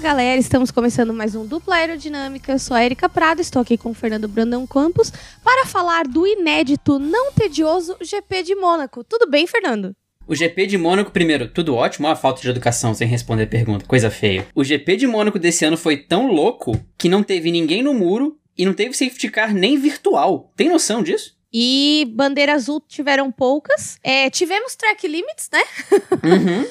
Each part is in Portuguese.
Galera, estamos começando mais um Dupla Aerodinâmica. Eu sou a Erika Prado, estou aqui com o Fernando Brandão Campos para falar do inédito, não tedioso GP de Mônaco. Tudo bem, Fernando? O GP de Mônaco, primeiro, tudo ótimo, a falta de educação sem responder pergunta, coisa feia. O GP de Mônaco desse ano foi tão louco que não teve ninguém no muro e não teve safety car nem virtual. Tem noção disso? E bandeira azul tiveram poucas. É, tivemos track limits, né? Uhum.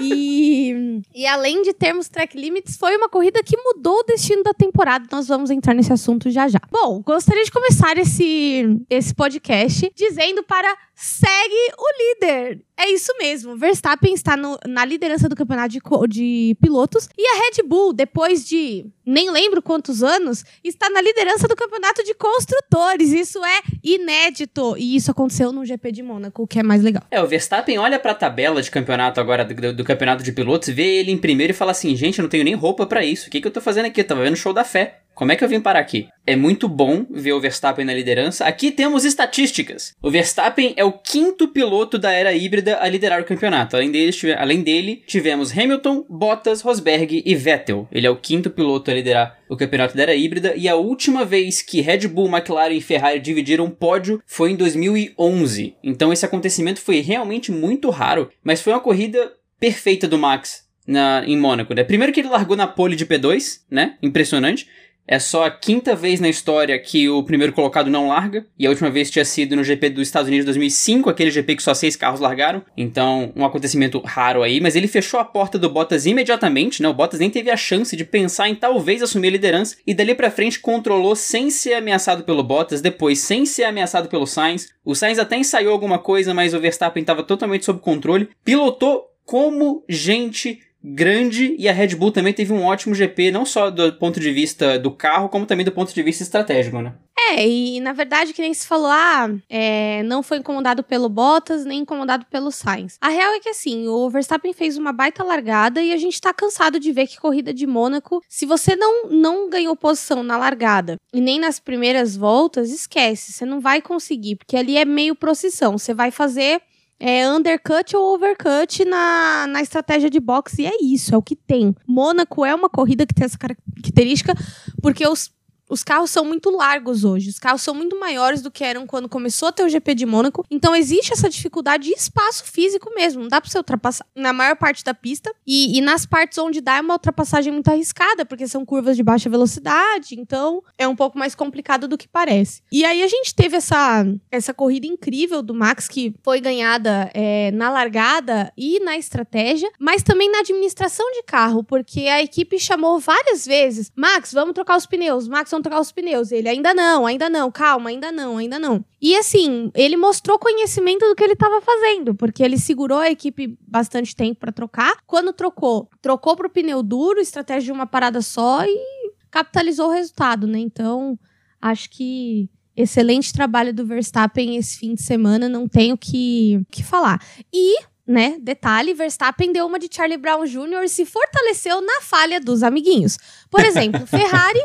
e, e além de termos track limits, foi uma corrida que mudou o destino da temporada. Nós vamos entrar nesse assunto já já. Bom, gostaria de começar esse, esse podcast dizendo para segue o líder. É isso mesmo. Verstappen está no, na liderança do campeonato de, de, pilotos e a Red Bull, depois de nem lembro quantos anos, está na liderança do campeonato de construtores. Isso é inédito. E isso aconteceu no GP de Mônaco, o que é mais legal. É, o Verstappen olha para a tabela de campeonato agora do, do, campeonato de pilotos, vê ele em primeiro e fala assim: gente, eu não tenho nem roupa para isso. O que, que eu tô fazendo aqui? Eu tava vendo show da fé. Como é que eu vim parar aqui? É muito bom ver o Verstappen na liderança. Aqui temos estatísticas. O Verstappen é o quinto piloto da era híbrida a liderar o campeonato. Além dele, além dele, tivemos Hamilton, Bottas, Rosberg e Vettel. Ele é o quinto piloto a liderar o campeonato da era híbrida. E a última vez que Red Bull, McLaren e Ferrari dividiram pódio foi em 2011. Então esse acontecimento foi realmente muito raro. Mas foi uma corrida perfeita do Max na, em Mônaco, né? Primeiro que ele largou na pole de P2, né? Impressionante. É só a quinta vez na história que o primeiro colocado não larga. E a última vez tinha sido no GP dos Estados Unidos de 2005, aquele GP que só seis carros largaram. Então, um acontecimento raro aí. Mas ele fechou a porta do Bottas imediatamente, né? O Bottas nem teve a chance de pensar em talvez assumir a liderança. E dali pra frente controlou sem ser ameaçado pelo Bottas, depois sem ser ameaçado pelo Sainz. O Sainz até ensaiou alguma coisa, mas o Verstappen estava totalmente sob controle. Pilotou como gente grande e a Red Bull também teve um ótimo GP, não só do ponto de vista do carro, como também do ponto de vista estratégico, né? É, e na verdade, que nem se falou, ah, é, não foi incomodado pelo Bottas, nem incomodado pelo Sainz. A real é que assim, o Verstappen fez uma baita largada e a gente tá cansado de ver que corrida de Mônaco, se você não, não ganhou posição na largada e nem nas primeiras voltas, esquece, você não vai conseguir, porque ali é meio procissão, você vai fazer é undercut ou overcut na, na estratégia de boxe, e é isso, é o que tem. Mônaco é uma corrida que tem essa característica, porque os os carros são muito largos hoje. Os carros são muito maiores do que eram quando começou a ter o GP de Mônaco. Então existe essa dificuldade de espaço físico mesmo. Não dá pra você ultrapassar na maior parte da pista. E, e nas partes onde dá é uma ultrapassagem muito arriscada, porque são curvas de baixa velocidade. Então é um pouco mais complicado do que parece. E aí a gente teve essa, essa corrida incrível do Max, que foi ganhada é, na largada e na estratégia, mas também na administração de carro, porque a equipe chamou várias vezes: Max, vamos trocar os pneus. Max, trocar os pneus. Ele, ainda não, ainda não, calma, ainda não, ainda não. E assim, ele mostrou conhecimento do que ele estava fazendo, porque ele segurou a equipe bastante tempo para trocar. Quando trocou, trocou pro pneu duro, estratégia de uma parada só e capitalizou o resultado, né? Então, acho que excelente trabalho do Verstappen esse fim de semana, não tenho que que falar. E né? Detalhe, Verstappen deu uma de Charlie Brown Jr. e se fortaleceu na falha dos amiguinhos. Por exemplo, Ferrari,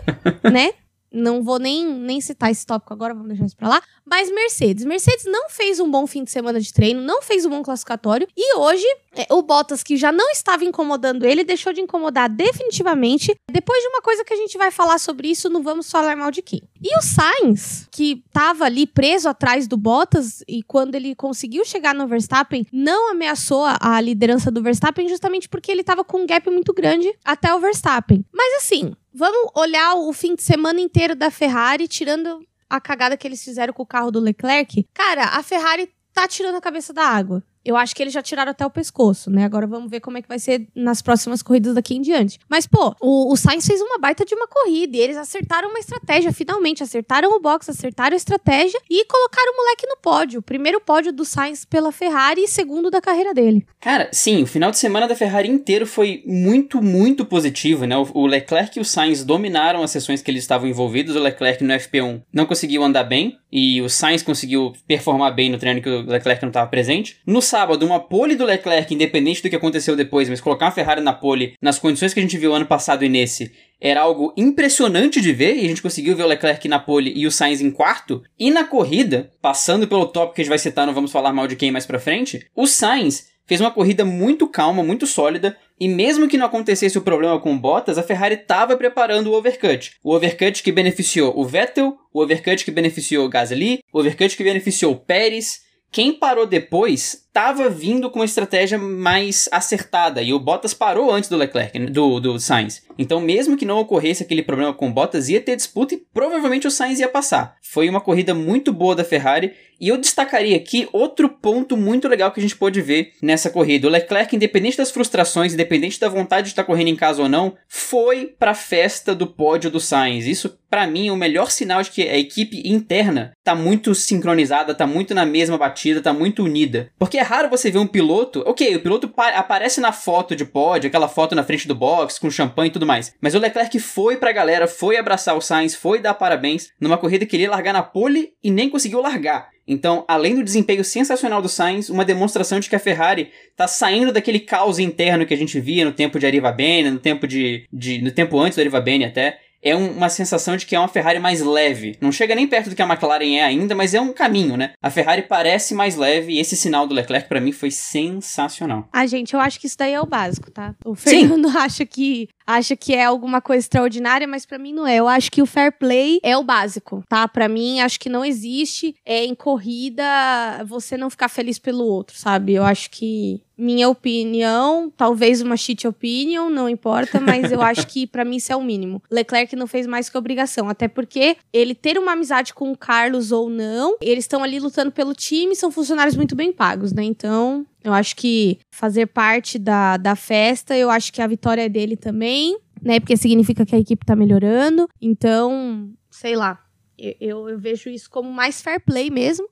né? Não vou nem, nem citar esse tópico agora, vamos deixar isso pra lá. Mas Mercedes. Mercedes não fez um bom fim de semana de treino, não fez um bom classificatório. E hoje, é, o Bottas, que já não estava incomodando ele, deixou de incomodar definitivamente. Depois de uma coisa que a gente vai falar sobre isso, não vamos falar mal de quem. E o Sainz, que estava ali preso atrás do Bottas, e quando ele conseguiu chegar no Verstappen, não ameaçou a liderança do Verstappen, justamente porque ele estava com um gap muito grande até o Verstappen. Mas assim, Vamos olhar o fim de semana inteiro da Ferrari, tirando a cagada que eles fizeram com o carro do Leclerc. Cara, a Ferrari tá tirando a cabeça da água. Eu acho que eles já tiraram até o pescoço, né? Agora vamos ver como é que vai ser nas próximas corridas daqui em diante. Mas, pô, o, o Sainz fez uma baita de uma corrida e eles acertaram uma estratégia, finalmente. Acertaram o box, acertaram a estratégia e colocaram o moleque no pódio. Primeiro pódio do Sainz pela Ferrari e segundo da carreira dele. Cara, sim, o final de semana da Ferrari inteiro foi muito, muito positivo, né? O Leclerc e o Sainz dominaram as sessões que eles estavam envolvidos. O Leclerc no FP1 não conseguiu andar bem e o Sainz conseguiu performar bem no treino que o Leclerc não estava presente. No sábado, uma pole do Leclerc, independente do que aconteceu depois, mas colocar uma Ferrari na pole nas condições que a gente viu ano passado e nesse, era algo impressionante de ver, e a gente conseguiu ver o Leclerc na pole e o Sainz em quarto. E na corrida, passando pelo top que a gente vai citar, não vamos falar mal de quem mais pra frente, o Sainz fez uma corrida muito calma, muito sólida, e mesmo que não acontecesse o problema com Bottas, a Ferrari estava preparando o overcut. O overcut que beneficiou o Vettel, o overcut que beneficiou o Gasly, o overcut que beneficiou o Pérez. Quem parou depois estava vindo com uma estratégia mais acertada e o Bottas parou antes do Leclerc, do, do Sainz. Então, mesmo que não ocorresse aquele problema com o Bottas, ia ter disputa e provavelmente o Sainz ia passar. Foi uma corrida muito boa da Ferrari e eu destacaria aqui outro ponto muito legal que a gente pôde ver nessa corrida. O Leclerc, independente das frustrações, independente da vontade de estar correndo em casa ou não, foi para a festa do pódio do Sainz. Isso, para mim, é o melhor sinal de que a equipe interna tá muito sincronizada, tá muito na mesma batida, tá muito unida. Porque é raro você ver um piloto. Ok, o piloto aparece na foto de pódio, aquela foto na frente do box, com champanhe e tudo mais. Mas o Leclerc foi pra galera, foi abraçar o Sainz, foi dar parabéns numa corrida que ele ia largar na pole e nem conseguiu largar. Então, além do desempenho sensacional do Sainz, uma demonstração de que a Ferrari está saindo daquele caos interno que a gente via no tempo de Ariva Bene, no tempo de, de no tempo antes do Ariva Bene até, é um, uma sensação de que é uma Ferrari mais leve. Não chega nem perto do que a McLaren é ainda, mas é um caminho, né? A Ferrari parece mais leve e esse sinal do Leclerc para mim foi sensacional. Ah, gente, eu acho que isso daí é o básico, tá? O Fernando Sim. acha que acha que é alguma coisa extraordinária, mas para mim não é. Eu acho que o fair play é o básico, tá? Para mim, acho que não existe é, em corrida você não ficar feliz pelo outro, sabe? Eu acho que minha opinião, talvez uma cheat opinion, não importa, mas eu acho que para mim isso é o mínimo. Leclerc não fez mais que obrigação, até porque ele ter uma amizade com o Carlos ou não, eles estão ali lutando pelo time, são funcionários muito bem pagos, né? Então, eu acho que fazer parte da, da festa, eu acho que a vitória é dele também, né? Porque significa que a equipe tá melhorando. Então, sei lá. Eu, eu, eu vejo isso como mais fair play mesmo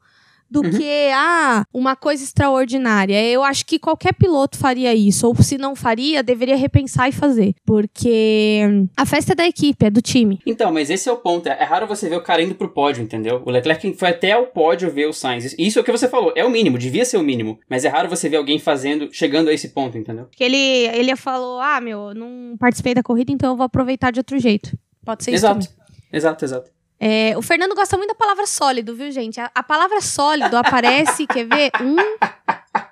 do uhum. que ah, uma coisa extraordinária. Eu acho que qualquer piloto faria isso, ou se não faria, deveria repensar e fazer, porque a festa é da equipe, é do time. Então, mas esse é o ponto. É raro você ver o cara indo pro pódio, entendeu? O Leclerc foi até o pódio ver o Sainz. Isso é o que você falou, é o mínimo, devia ser o mínimo, mas é raro você ver alguém fazendo, chegando a esse ponto, entendeu? Porque ele, ele falou: "Ah, meu, não participei da corrida, então eu vou aproveitar de outro jeito". Pode ser exato. isso também. Exato, exato. É, o Fernando gosta muito da palavra sólido, viu, gente? A, a palavra sólido aparece, quer ver? Um.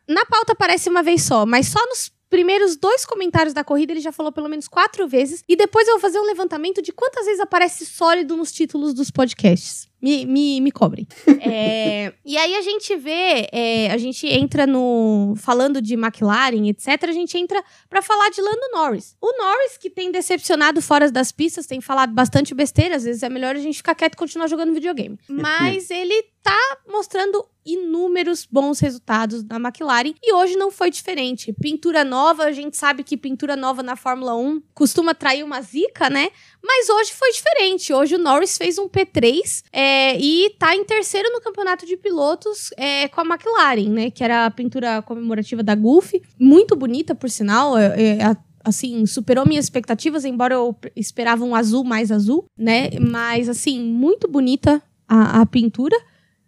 Na pauta aparece uma vez só, mas só nos primeiros dois comentários da corrida ele já falou pelo menos quatro vezes. E depois eu vou fazer um levantamento de quantas vezes aparece sólido nos títulos dos podcasts. Me, me, me cobrem. é, e aí a gente vê, é, a gente entra no. Falando de McLaren, etc., a gente entra para falar de Lando Norris. O Norris, que tem decepcionado fora das pistas, tem falado bastante besteira, às vezes é melhor a gente ficar quieto e continuar jogando videogame. Mas ele tá mostrando inúmeros bons resultados da McLaren e hoje não foi diferente. Pintura nova, a gente sabe que pintura nova na Fórmula 1 costuma atrair uma zica, né? Mas hoje foi diferente. Hoje o Norris fez um P3 é, e tá em terceiro no campeonato de pilotos é, com a McLaren, né? Que era a pintura comemorativa da Gulf. Muito bonita, por sinal. É, é assim, superou minhas expectativas, embora eu esperava um azul mais azul, né? Mas, assim, muito bonita a, a pintura.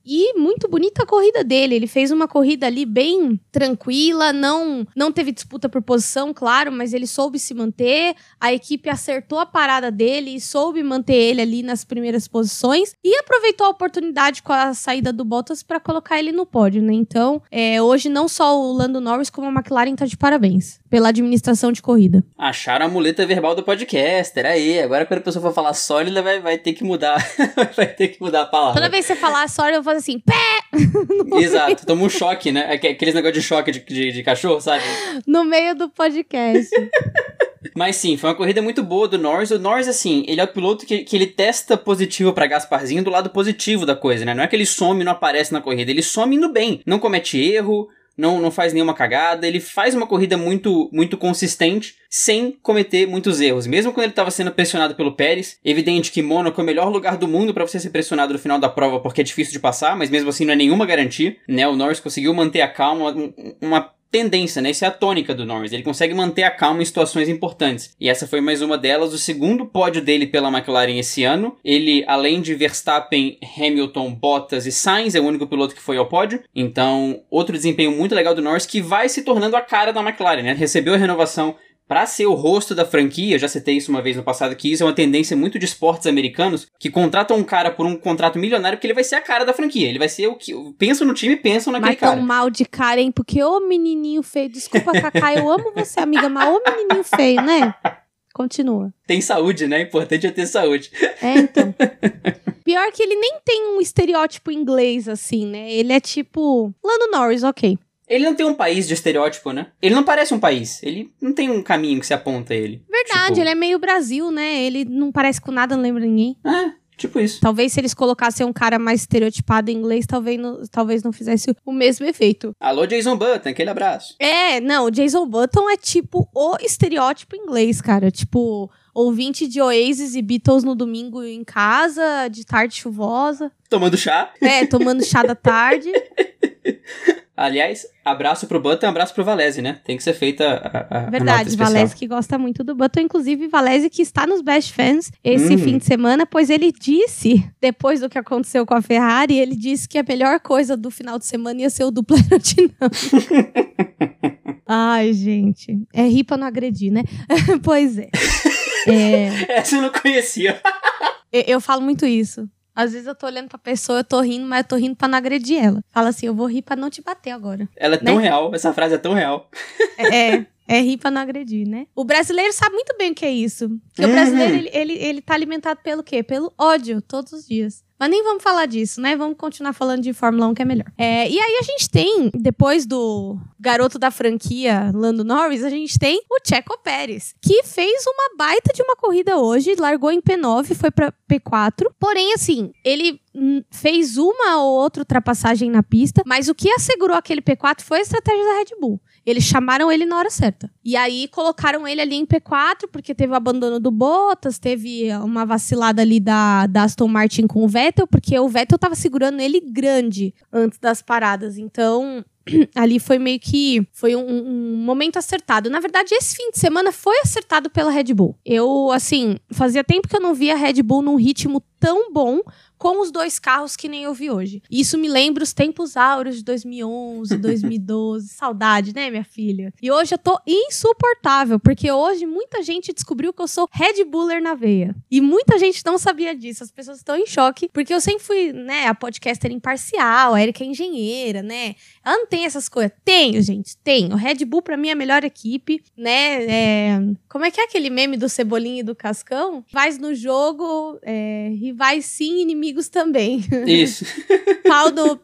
E muito bonita a corrida dele. Ele fez uma corrida ali bem tranquila, não não teve disputa por posição, claro, mas ele soube se manter. A equipe acertou a parada dele e soube manter ele ali nas primeiras posições e aproveitou a oportunidade com a saída do Bottas para colocar ele no pódio, né? Então, é, hoje não só o Lando Norris como a McLaren tá de parabéns pela administração de corrida. Acharam a muleta verbal do podcaster. Aí, agora quando a pessoa for falar sólida, vai, vai ter que mudar. vai ter que mudar a palavra. Toda vez que você falar sólida, eu vou fazer assim, pé! Exato, toma um choque, né? Aqueles negócios de choque de, de, de cachorro, sabe? No meio do podcast. Mas sim, foi uma corrida muito boa do Norris. O Norris, assim, ele é o piloto que, que ele testa positivo para Gasparzinho do lado positivo da coisa, né? Não é que ele some e não aparece na corrida, ele some indo bem. Não comete erro, não, não faz nenhuma cagada, ele faz uma corrida muito muito consistente, sem cometer muitos erros. Mesmo quando ele estava sendo pressionado pelo Pérez, evidente que Mônaco é o melhor lugar do mundo para você ser pressionado no final da prova porque é difícil de passar, mas mesmo assim não é nenhuma garantia, né? O Norris conseguiu manter a calma, uma tendência, né? Essa é a tônica do Norris. Ele consegue manter a calma em situações importantes. E essa foi mais uma delas, o segundo pódio dele pela McLaren esse ano. Ele, além de Verstappen, Hamilton, Bottas e Sainz, é o único piloto que foi ao pódio. Então, outro desempenho muito legal do Norris que vai se tornando a cara da McLaren, né? Recebeu a renovação Pra ser o rosto da franquia, eu já citei isso uma vez no passado, que isso é uma tendência muito de esportes americanos, que contratam um cara por um contrato milionário, porque ele vai ser a cara da franquia. Ele vai ser o que. Pensam no time pensam naquele Mas cara. tão mal de cara, hein? Porque, ô menininho feio, desculpa, Cacá, eu amo você, amiga, mas ô menininho feio, né? Continua. Tem saúde, né? Importante é ter saúde. É, então. Pior que ele nem tem um estereótipo inglês, assim, né? Ele é tipo. Lando Norris, ok. Ele não tem um país de estereótipo, né? Ele não parece um país. Ele não tem um caminho que se aponta a ele. Verdade, Tipo- ele é meio Brasil, né? Ele não parece com nada, não lembra ninguém. É, tipo isso. Talvez se eles colocassem um cara mais estereotipado em inglês, talvez não, talvez não fizesse o mesmo efeito. Alô, Jason Button, aquele abraço. É, não, o Jason Button é tipo o estereótipo inglês, cara. Tipo, ouvinte de Oasis e Beatles no domingo em casa, de tarde chuvosa. Tomando chá. É, tomando chá da tarde. Aliás, abraço pro Button, abraço pro Valese, né? Tem que ser feita a, a, a Verdade, especial. Valese que gosta muito do Button. Inclusive, Valese que está nos Best Fans esse Hum. fim de semana, pois ele disse, depois do que aconteceu com a Ferrari, ele disse que a melhor coisa do final de semana ia ser o duplo aerodinâmico. Ai, gente. É rir pra não agredir, né? pois é. É. Essa eu não conhecia. Eu, eu falo muito isso. Às vezes eu tô olhando pra pessoa, eu tô rindo, mas eu tô rindo pra não agredir ela. Fala assim, eu vou rir pra não te bater agora. Ela é tão Né? real, essa frase é tão real. É, é rir pra não agredir, né? O brasileiro sabe muito bem o que é isso. Porque o Uhum. brasileiro, ele, ele, ele tá alimentado pelo quê? Pelo ódio, todos os dias. Mas nem vamos falar disso, né? Vamos continuar falando de Fórmula 1, que é melhor. É, e aí a gente tem, depois do garoto da franquia, Lando Norris, a gente tem o Checo Pérez, que fez uma baita de uma corrida hoje, largou em P9, foi pra P4. Porém, assim, ele fez uma ou outra ultrapassagem na pista, mas o que assegurou aquele P4 foi a estratégia da Red Bull. Eles chamaram ele na hora certa. E aí colocaram ele ali em P4, porque teve o abandono do Bottas, teve uma vacilada ali da, da Aston Martin com o Vettel, porque o Vettel tava segurando ele grande antes das paradas. Então, ali foi meio que foi um, um momento acertado. Na verdade, esse fim de semana foi acertado pela Red Bull. Eu, assim, fazia tempo que eu não via a Red Bull num ritmo tão bom com os dois carros que nem eu vi hoje. Isso me lembra os tempos áureos de 2011, 2012. Saudade, né, minha filha? E hoje eu tô insuportável, porque hoje muita gente descobriu que eu sou Red Buller na veia. E muita gente não sabia disso. As pessoas estão em choque, porque eu sempre fui, né, a podcaster imparcial, a Erika é engenheira, né? Ela não tem essas coisas. Tenho, gente, tenho. Red Bull, pra mim, é a melhor equipe, né? É... Como é que é aquele meme do Cebolinha e do Cascão? Rivais no jogo, é... rivais sim, inimigos também. Isso. Pau do...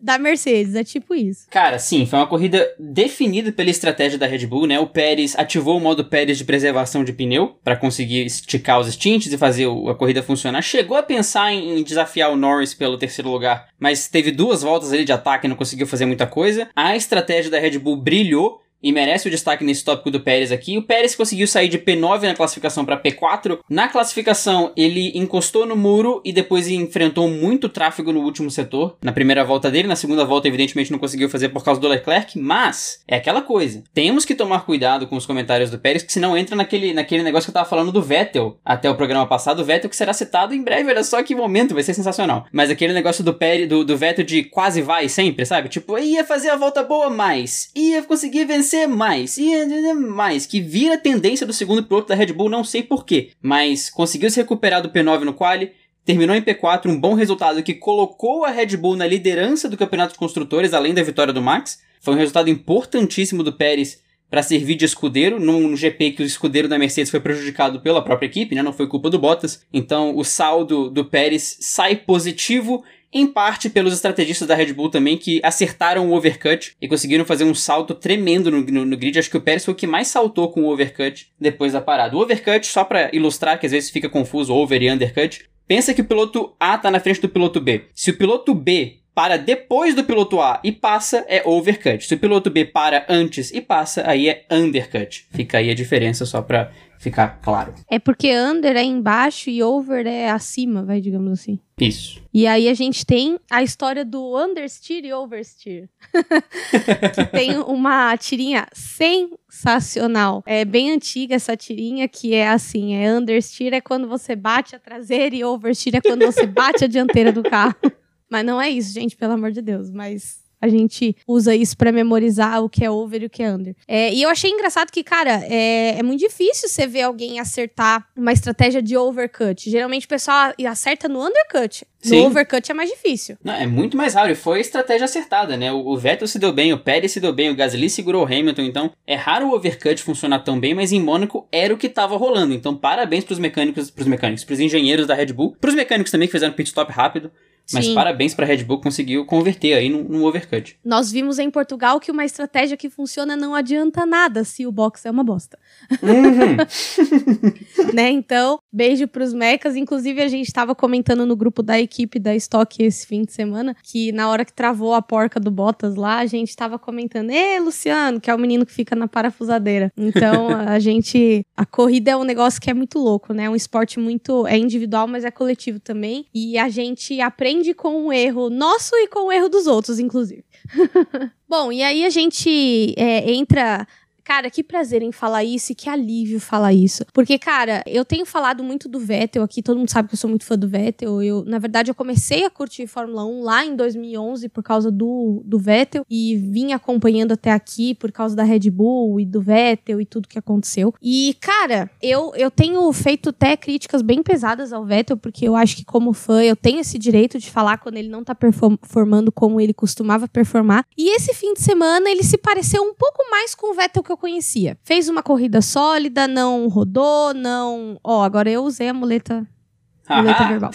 da Mercedes, é tipo isso. Cara, sim, foi uma corrida definida pela estratégia da Red Bull, né? O Pérez ativou o modo Pérez de preservação de pneu para conseguir esticar os stints e fazer a corrida funcionar. Chegou a pensar em, em desafiar o Norris pelo terceiro lugar, mas teve duas voltas ali de ataque e não conseguiu fazer muita coisa. A estratégia da Red Bull brilhou. E merece o destaque nesse tópico do Pérez aqui. O Pérez conseguiu sair de P9 na classificação para P4. Na classificação, ele encostou no muro e depois enfrentou muito tráfego no último setor. Na primeira volta dele, na segunda volta, evidentemente, não conseguiu fazer por causa do Leclerc. Mas é aquela coisa. Temos que tomar cuidado com os comentários do Pérez, que senão entra naquele, naquele negócio que eu tava falando do Vettel até o programa passado. O Vettel que será citado em breve. Olha só que momento, vai ser sensacional. Mas aquele negócio do Pérez, do, do Vettel de quase vai sempre, sabe? Tipo, ia fazer a volta boa mais, ia conseguir vencer mais, ia mais, que vira tendência do segundo piloto da Red Bull, não sei porquê, mas conseguiu se recuperar do P9 no quali, terminou em P4, um bom resultado que colocou a Red Bull na liderança do Campeonato de Construtores, além da vitória do Max. Foi um resultado importantíssimo do Pérez para servir de escudeiro, num GP que o escudeiro da Mercedes foi prejudicado pela própria equipe, né? Não foi culpa do Bottas. Então o saldo do Pérez sai positivo em parte pelos estrategistas da Red Bull também, que acertaram o overcut e conseguiram fazer um salto tremendo no, no- no grid. Acho que o Pérez foi o que mais saltou com o overcut depois da parada. O overcut, só pra ilustrar, que às vezes fica confuso, over e undercut, pensa que o piloto A tá na frente do piloto B. Se o piloto B para depois do piloto A e passa, é overcut. Se o piloto B para antes e passa, aí é undercut. Fica aí a diferença só pra ficar claro. É porque under é embaixo e over é acima, vai, digamos assim. Isso. E aí a gente tem a história do understeer e oversteer. que tem uma tirinha sensacional. É bem antiga essa tirinha, que é assim, é understeer é quando você bate a traseira e oversteer é quando você bate a dianteira do carro. Mas não é isso, gente, pelo amor de Deus. Mas a gente usa isso para memorizar o que é over e o que é under. É, e eu achei engraçado que, cara, é, é muito difícil você ver alguém acertar uma estratégia de overcut. Geralmente o pessoal acerta no undercut. Sim. No overcut é mais difícil. Não, é muito mais raro. E foi a estratégia acertada, né? O, o Vettel se deu bem, o Pérez se deu bem, o Gasly segurou o Hamilton. Então, é raro o overcut funcionar tão bem, mas em Mônaco era o que estava rolando. Então, parabéns pros mecânicos, pros mecânicos, pros engenheiros da Red Bull, pros mecânicos também que fizeram pit stop rápido. Mas Sim. parabéns para a Red Bull conseguiu converter aí no, no, overcut. Nós vimos em Portugal que uma estratégia que funciona não adianta nada se o box é uma bosta. Uhum. né? Então, beijo pros mecas. Inclusive, a gente estava comentando no grupo da equipe da Stock esse fim de semana que na hora que travou a porca do Bottas lá, a gente estava comentando: Ê, Luciano, que é o menino que fica na parafusadeira. Então, a gente. A corrida é um negócio que é muito louco, né? É um esporte muito. É individual, mas é coletivo também. E a gente aprende aprende com o erro nosso e com o erro dos outros, inclusive. Bom, e aí a gente é, entra Cara, que prazer em falar isso e que alívio falar isso. Porque, cara, eu tenho falado muito do Vettel aqui, todo mundo sabe que eu sou muito fã do Vettel. Eu, na verdade, eu comecei a curtir Fórmula 1 lá em 2011 por causa do, do Vettel e vim acompanhando até aqui por causa da Red Bull e do Vettel e tudo que aconteceu. E, cara, eu, eu tenho feito até críticas bem pesadas ao Vettel, porque eu acho que, como fã, eu tenho esse direito de falar quando ele não tá performando como ele costumava performar. E esse fim de semana ele se pareceu um pouco mais com o Vettel que eu conhecia. Fez uma corrida sólida, não rodou, não. Ó, oh, agora eu usei a muleta. Muleta verbal.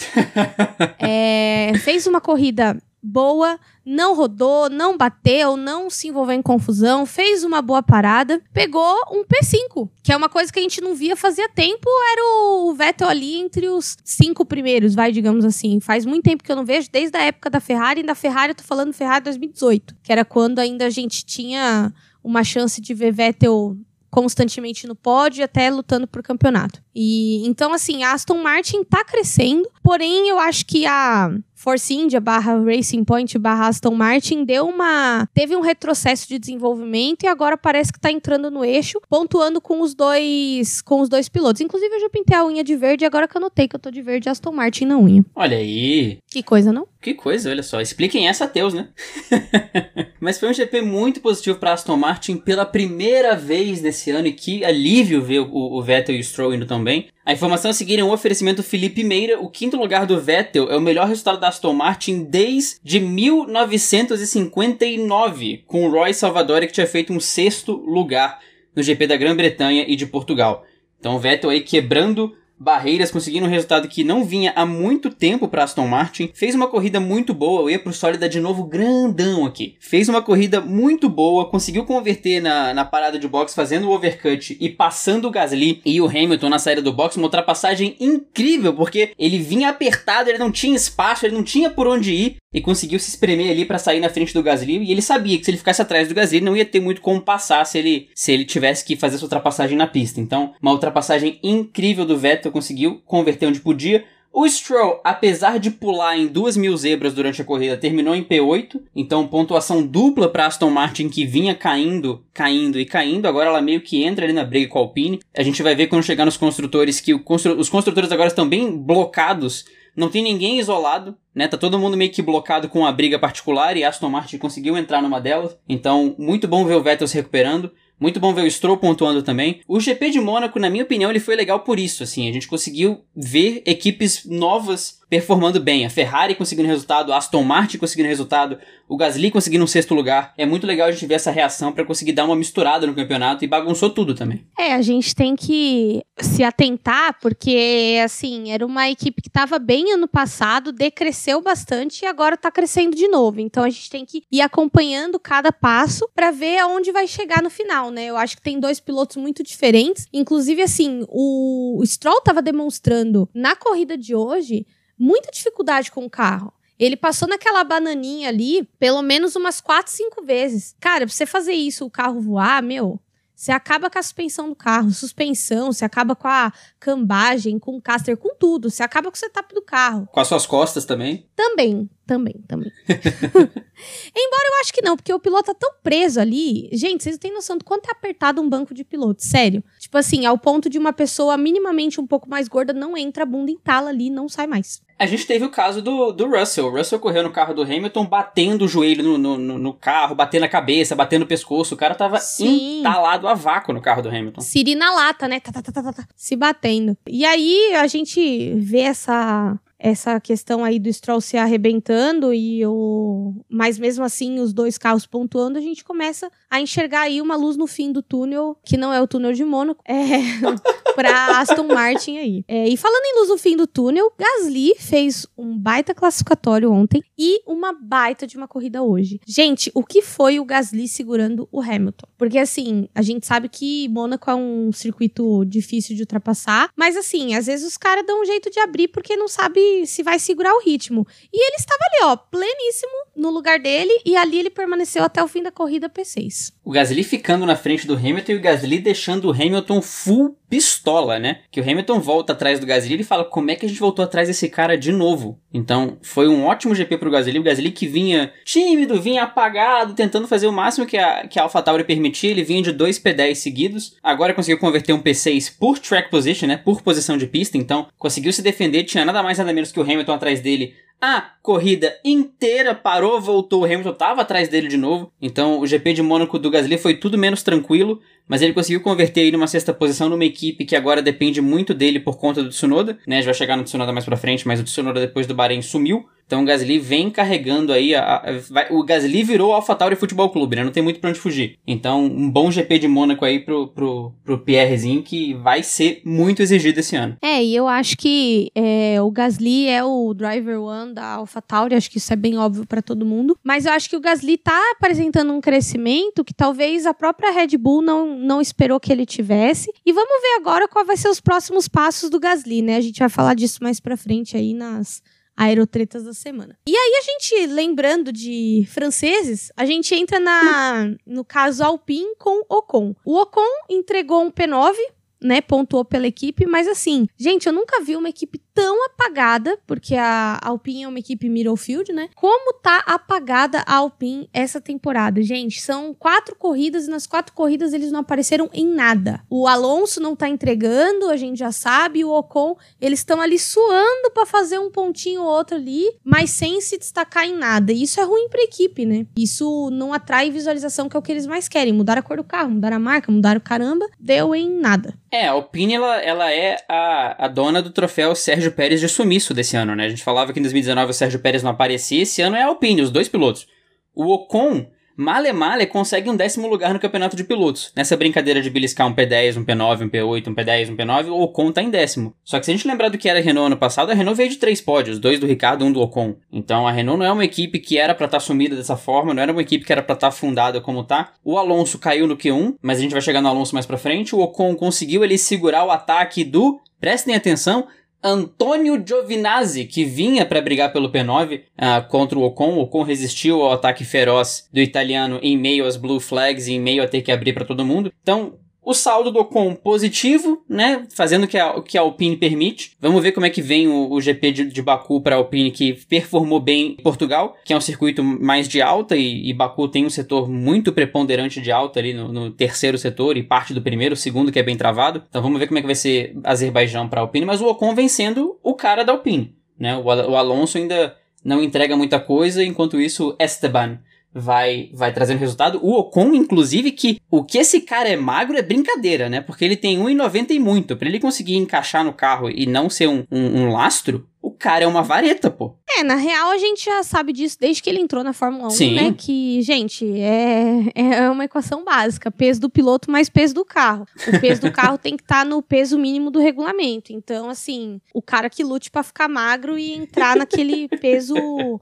é, fez uma corrida boa, não rodou, não bateu, não se envolveu em confusão, fez uma boa parada, pegou um P5, que é uma coisa que a gente não via fazia tempo, era o Vettel ali entre os cinco primeiros, vai, digamos assim. Faz muito tempo que eu não vejo, desde a época da Ferrari, e da Ferrari eu tô falando Ferrari 2018, que era quando ainda a gente tinha uma chance de ver Vettel constantemente no pódio até lutando por campeonato. E então assim, a Aston Martin tá crescendo, porém eu acho que a Force India barra Racing Point barra Aston Martin deu uma. teve um retrocesso de desenvolvimento e agora parece que tá entrando no eixo, pontuando com os dois com os dois pilotos. Inclusive, eu já pintei a unha de verde agora que eu notei que eu tô de verde Aston Martin na unha. Olha aí. Que coisa, não? Que coisa, olha só. Expliquem essa a Teus, né? Mas foi um GP muito positivo para Aston Martin pela primeira vez nesse ano e que alívio ver o, o Vettel e o Stroll indo tão bem. A informação a seguir é um oferecimento Felipe Meira. O quinto lugar do Vettel é o melhor resultado da Aston Martin desde 1959, com o Roy Salvador que tinha feito um sexto lugar no GP da Grã-Bretanha e de Portugal. Então o Vettel aí quebrando barreiras, conseguindo um resultado que não vinha há muito tempo para Aston Martin. Fez uma corrida muito boa, eu ia pro sólida de novo grandão aqui. Fez uma corrida muito boa, conseguiu converter na, na parada de box fazendo o overcut e passando o Gasly e o Hamilton na saída do box, uma ultrapassagem incrível, porque ele vinha apertado, ele não tinha espaço, ele não tinha por onde ir e conseguiu se espremer ali para sair na frente do Gasly e ele sabia que se ele ficasse atrás do Gasly não ia ter muito como passar se ele se ele tivesse que fazer essa ultrapassagem na pista. Então, uma ultrapassagem incrível do Vettel conseguiu converter onde podia. O Stroll, apesar de pular em duas mil zebras durante a corrida, terminou em P8, então pontuação dupla para Aston Martin que vinha caindo, caindo e caindo. Agora ela meio que entra ali na briga com a Alpine. A gente vai ver quando chegar nos construtores que constru os construtores agora estão bem blocados não tem ninguém isolado, né? Tá todo mundo meio que blocado com a briga particular e Aston Martin conseguiu entrar numa delas. Então, muito bom ver o Vettel se recuperando. Muito bom ver o Stroll pontuando também. O GP de Mônaco, na minha opinião, ele foi legal por isso, assim. A gente conseguiu ver equipes novas performando bem. A Ferrari conseguindo resultado, a Aston Martin conseguindo resultado, o Gasly conseguindo um sexto lugar. É muito legal a gente ver essa reação para conseguir dar uma misturada no campeonato e bagunçou tudo também. É, a gente tem que se atentar, porque, assim, era uma equipe que estava bem ano passado, decresceu bastante e agora está crescendo de novo. Então a gente tem que ir acompanhando cada passo para ver aonde vai chegar no final, né? Eu acho que tem dois pilotos muito diferentes. Inclusive, assim, o Stroll estava demonstrando na corrida de hoje muita dificuldade com o carro. Ele passou naquela bananinha ali pelo menos umas 4, 5 vezes. Cara, pra você fazer isso, o carro voar, meu, você acaba com a suspensão do carro, suspensão, você acaba com a cambagem, com o caster, com tudo. Você acaba com o setup do carro. Com as suas costas também? Também, também, também. Embora eu acho que não, porque o piloto tá tão preso ali. Gente, vocês têm noção do quanto é apertado um banco de piloto, sério. Tipo assim, ao ponto de uma pessoa minimamente um pouco mais gorda não entra a bunda em tala ali e não sai mais. A gente teve o caso do, do Russell. O Russell correu no carro do Hamilton, batendo o joelho no, no, no carro, batendo a cabeça, batendo o pescoço. O cara tava Sim. entalado a vácuo no carro do Hamilton. Siri na lata, né? Tá, tá, tá, tá, tá, se batendo. E aí a gente vê essa essa questão aí do Stroll se arrebentando e o mas mesmo assim os dois carros pontuando, a gente começa a enxergar aí uma luz no fim do túnel, que não é o túnel de Mônaco, é para Aston Martin aí. É, e falando em luz no fim do túnel, Gasly fez um baita classificatório ontem e uma baita de uma corrida hoje. Gente, o que foi o Gasly segurando o Hamilton? Porque assim, a gente sabe que Mônaco é um circuito difícil de ultrapassar, mas assim, às vezes os caras dão um jeito de abrir porque não sabe se vai segurar o ritmo. E ele estava ali, ó, pleníssimo no lugar dele e ali ele permaneceu até o fim da corrida P6. O Gasly ficando na frente do Hamilton e o Gasly deixando o Hamilton full pistola, né? Que o Hamilton volta atrás do Gasly e fala como é que a gente voltou atrás desse cara de novo. Então, foi um ótimo GP pro Gasly, o Gasly que vinha tímido, vinha apagado, tentando fazer o máximo que a, que a AlphaTauri permitia, ele vinha de dois P10 seguidos, agora conseguiu converter um P6 por track position, né? Por posição de pista, então conseguiu se defender, tinha nada mais nada menos que o Hamilton atrás dele a corrida inteira parou, voltou, o Hamilton estava atrás dele de novo. Então o GP de Mônaco do Gasly foi tudo menos tranquilo, mas ele conseguiu converter ele numa sexta posição numa equipe que agora depende muito dele por conta do Tsunoda, né? A gente vai chegar no Tsunoda mais pra frente, mas o Tsunoda depois do Bahrein sumiu. Então o Gasly vem carregando aí. A, a, vai, o Gasly virou AlphaTauri Futebol Clube, né? Não tem muito pra onde fugir. Então, um bom GP de Mônaco aí pro, pro, pro Pierrezinho que vai ser muito exigido esse ano. É, e eu acho que é, o Gasly é o driver one da AlphaTauri, acho que isso é bem óbvio para todo mundo. Mas eu acho que o Gasly tá apresentando um crescimento que talvez a própria Red Bull não, não esperou que ele tivesse. E vamos ver agora qual vai ser os próximos passos do Gasly, né? A gente vai falar disso mais pra frente aí nas aerotretas da semana. E aí a gente, lembrando de franceses, a gente entra na no caso Alpine com Ocon. O Ocon entregou um P9 né, pontuou pela equipe, mas assim, gente, eu nunca vi uma equipe tão apagada, porque a Alpine é uma equipe Middlefield, né? Como tá apagada a Alpine essa temporada, gente? São quatro corridas e nas quatro corridas eles não apareceram em nada. O Alonso não tá entregando, a gente já sabe, o Ocon, eles estão ali suando para fazer um pontinho ou outro ali, mas sem se destacar em nada. E isso é ruim pra equipe, né? Isso não atrai visualização, que é o que eles mais querem. Mudar a cor do carro, mudar a marca, mudar o caramba, deu em nada. É, a Alpine, ela, ela é a, a dona do troféu Sérgio Pérez de sumiço desse ano, né? A gente falava que em 2019 o Sérgio Pérez não aparecia, esse ano é a Alpine, os dois pilotos. O Ocon Male Male consegue um décimo lugar no campeonato de pilotos. Nessa brincadeira de beliscar um P10, um P9, um P8, um P10, um P9, o Ocon tá em décimo. Só que se a gente lembrar do que era a Renault ano passado, a Renault veio de três pódios, dois do Ricardo, um do Ocon. Então a Renault não é uma equipe que era para estar tá sumida dessa forma, não era uma equipe que era para estar tá fundada como tá. O Alonso caiu no Q1, mas a gente vai chegar no Alonso mais pra frente. O Ocon conseguiu ele segurar o ataque do prestem atenção, Antônio Giovinazzi, que vinha para brigar pelo P9 uh, ah, contra o Ocon. O Ocon resistiu ao ataque feroz do italiano em meio às blue flags e em meio a ter que abrir para todo mundo. Então, o saldo do Ocon positivo, né? Fazendo o que a, que a Alpine permite. Vamos ver como é que vem o, o GP de, de Baku para a Alpine, que performou bem em Portugal, que é um circuito mais de alta, e, e Baku tem um setor muito preponderante de alta ali no, no, terceiro setor e parte do primeiro, o segundo que é bem travado. Então vamos ver como é que vai ser Azerbaijão para a Alpine, mas o Ocon vem sendo o cara da Alpine. Né? O, o Alonso ainda não entrega muita coisa, enquanto isso Esteban vai vai trazendo resultado. O Ocon, inclusive, que o que esse cara é magro é brincadeira, né? Porque ele tem 1,90 e muito. Para ele conseguir encaixar no carro e não ser um, um, um lastro, o cara é uma vareta, pô. É, na real a gente já sabe disso desde que ele entrou na Fórmula 1, Sim. né? Que, gente, é, é uma equação básica. Peso do piloto mais peso do carro. O peso do carro tem que estar tá no peso mínimo do regulamento. Então, assim, o cara que lute para ficar magro e entrar naquele peso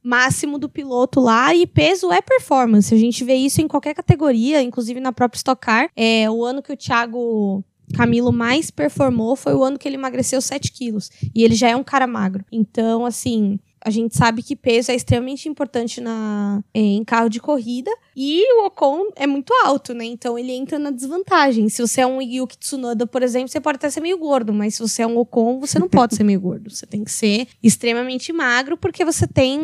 máximo do piloto lá. E peso é performance. A gente vê isso em qualquer categoria, inclusive na própria Stock Car. É, o ano que o Thiago Camilo mais performou foi o ano que ele emagreceu 7 quilos. E ele já é um cara magro. Então, assim, a gente sabe que peso é extremamente importante na, é, em carro de corrida. E o Ocon é muito alto, né? Então ele entra na desvantagem. Se você é um Yuki Tsunoda, por exemplo, você pode até ser meio gordo. Mas se você é um Ocon, você não pode ser meio gordo. Você tem que ser extremamente magro, porque você tem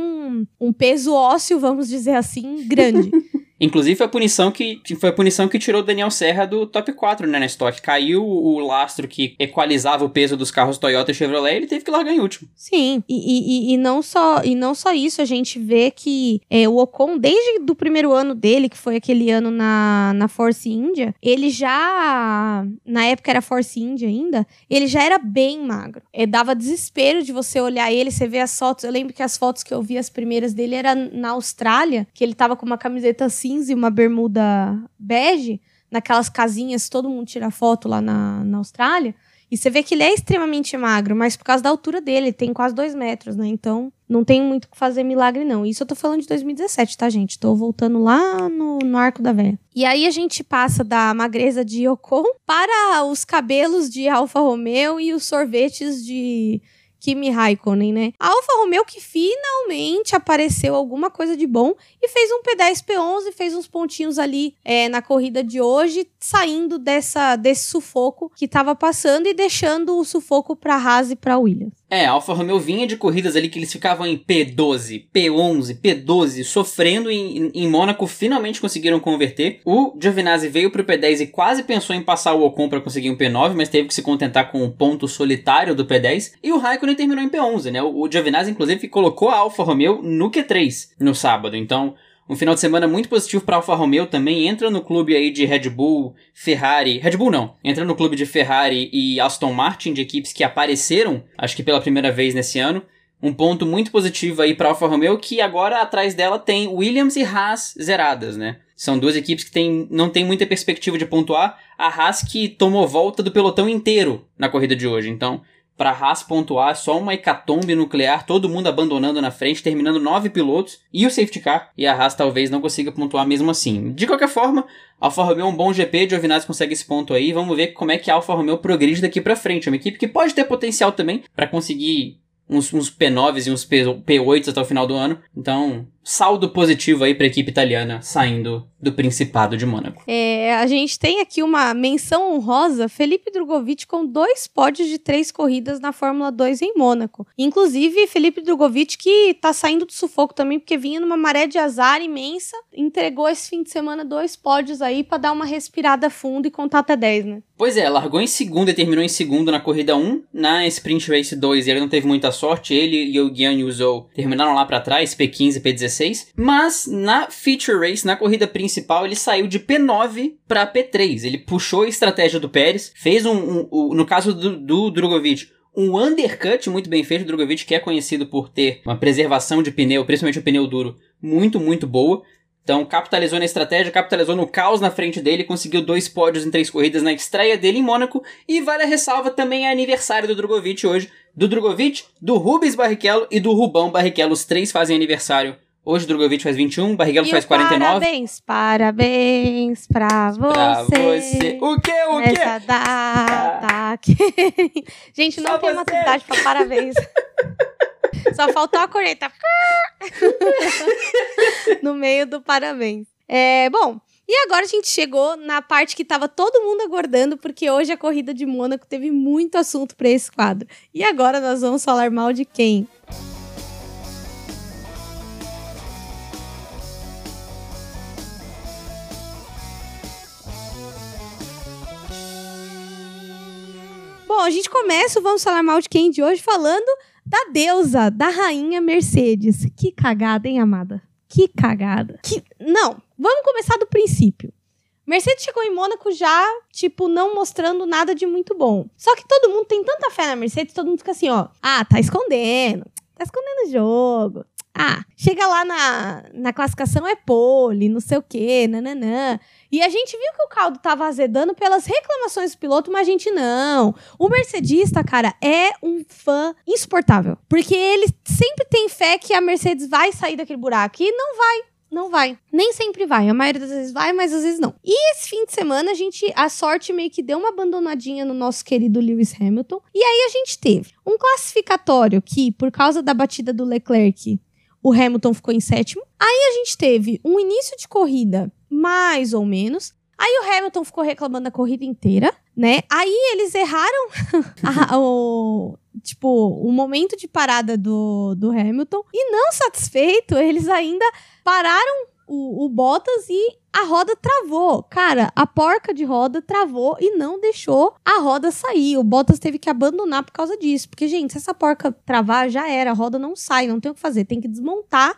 um peso ósseo, vamos dizer assim, grande. Inclusive foi a punição que foi a punição que tirou o Daniel Serra do top 4 né, na Stock. Caiu o lastro que equalizava o peso dos carros Toyota e Chevrolet, ele teve que largar em último. Sim, e, e, e não só e não só isso, a gente vê que é, o Ocon desde do primeiro ano dele, que foi aquele ano na, na Force India, ele já na época era Force India ainda, ele já era bem magro. É, dava desespero de você olhar ele, você ver as fotos. Eu lembro que as fotos que eu vi as primeiras dele era na Austrália, que ele tava com uma camiseta cinza e uma bermuda bege, naquelas casinhas, todo mundo tira foto lá na, na Austrália. E você vê que ele é extremamente magro, mas por causa da altura dele, ele tem quase dois metros, né? Então, não tem muito que fazer milagre, não. Isso eu tô falando de 2017, tá, gente? Tô voltando lá no, no Arco da Véia. E aí a gente passa da magreza de Ocon para os cabelos de Alfa Romeo e os sorvetes de Kimi Raikkonen, né? A Alfa Romeo que finalmente apareceu alguma coisa de bom e fez um P10, P11, fez uns pontinhos ali é, na corrida de hoje, saindo dessa desse sufoco que tava passando e deixando o sufoco para Haas e para Williams. É, a Alfa Romeo vinha de corridas ali que eles ficavam em P12, P11, P12, sofrendo em, em Mônaco, finalmente conseguiram converter. O Giovinazzi veio pro P10 e quase pensou em passar o Ocon para conseguir um P9, mas teve que se contentar com o ponto solitário do P10. E o Raikkonen terminou em P11, né? O Giovinazzi, inclusive, colocou a Alfa Romeo no Q3 no sábado. Então, um final de semana muito positivo para Alfa Romeo também. Entra no clube aí de Red Bull, Ferrari. Red Bull não. Entra no clube de Ferrari e Aston Martin, de equipes que apareceram, acho que pela primeira vez nesse ano. Um ponto muito positivo aí para Alfa Romeo, que agora atrás dela tem Williams e Haas zeradas, né? São duas equipes que tem, não tem muita perspectiva de pontuar. A Haas que tomou volta do pelotão inteiro na corrida de hoje. Então, para Haas pontuar, só uma hecatombe nuclear, todo mundo abandonando na frente, terminando nove pilotos e o safety car, e a Haas talvez não consiga pontuar mesmo assim. De qualquer forma, Alfa Romeo é um bom GP, Giovinazzi consegue esse ponto aí, vamos ver como é que a Alfa Romeo progride daqui para frente. É uma equipe que pode ter potencial também para conseguir uns, uns P9s e uns P, P8s até o final do ano. Então, saldo positivo aí para a equipe italiana saindo do Principado de Mônaco. É, a gente tem aqui uma menção honrosa, Felipe Drogovic com dois pódios de três corridas na Fórmula 2 em Mônaco. Inclusive, Felipe Drogovic que tá saindo do sufoco também, porque vinha numa maré de azar imensa, entregou esse fim de semana dois pódios aí para dar uma respirada fundo e contar até 10, né? Pois é, largou em segundo e terminou em segundo na corrida 1, na Sprint Race 2 ele não teve muita sorte, ele e o Guian Yuzou terminaram lá para trás, P15 e P16, mas na Feature Race, na corrida principal, ele saiu de P9 para P3, ele puxou a estratégia do Pérez, fez um, um, um no caso do, do Drogovic, um undercut muito bem feito, o Drogovic que é conhecido por ter uma preservação de pneu, principalmente o pneu duro, muito, muito boa, então, capitalizou na estratégia, capitalizou no caos na frente dele, conseguiu dois pódios em três corridas na estreia dele em Mônaco. E vale a ressalva, também é aniversário do Drogovic hoje. Do Drogovic, do Rubens Barrichello e do Rubão Barrichello. Os três fazem aniversário. Hoje o Drogovic faz 21, Barrichello e faz 49. Parabéns, parabéns pra você. Pra você. O quê? O quê? Essa data. Ah. Gente, não Só tem você. maturidade pra parabéns. Só faltou a corneta. no meio do parabéns. É, bom, e agora a gente chegou na parte que estava todo mundo aguardando, porque hoje a corrida de Mônaco teve muito assunto para esse quadro. E agora nós vamos falar mal de quem? A gente começa o Vamos Falar Mal de Quem de hoje falando da deusa, da rainha Mercedes. Que cagada, hein, amada? Que cagada. Que... Não, vamos começar do princípio. Mercedes chegou em Mônaco já, tipo, não mostrando nada de muito bom. Só que todo mundo tem tanta fé na Mercedes, todo mundo fica assim, ó. Ah, tá escondendo. Tá escondendo o jogo. Ah, chega lá na, na classificação é pole, não sei o quê, nananã. E a gente viu que o caldo tava azedando pelas reclamações do piloto, mas a gente não. O mercedista, cara, é um fã insuportável. Porque ele sempre tem fé que a Mercedes vai sair daquele buraco. E não vai. Não vai. Nem sempre vai. A maioria das vezes vai, mas às vezes não. E esse fim de semana, a gente, a sorte meio que deu uma abandonadinha no nosso querido Lewis Hamilton. E aí a gente teve um classificatório que, por causa da batida do Leclerc, o Hamilton ficou em sétimo. Aí a gente teve um início de corrida mais ou menos. Aí o Hamilton ficou reclamando a corrida inteira, né? Aí eles erraram a, o, tipo, o momento de parada do, do Hamilton. E não satisfeito, eles ainda pararam o, o Bottas e a roda travou. Cara, a porca de roda travou e não deixou a roda sair. O Bottas teve que abandonar por causa disso. Porque, gente, se essa porca travar, já era. A roda não sai, não tem o que fazer. Tem que desmontar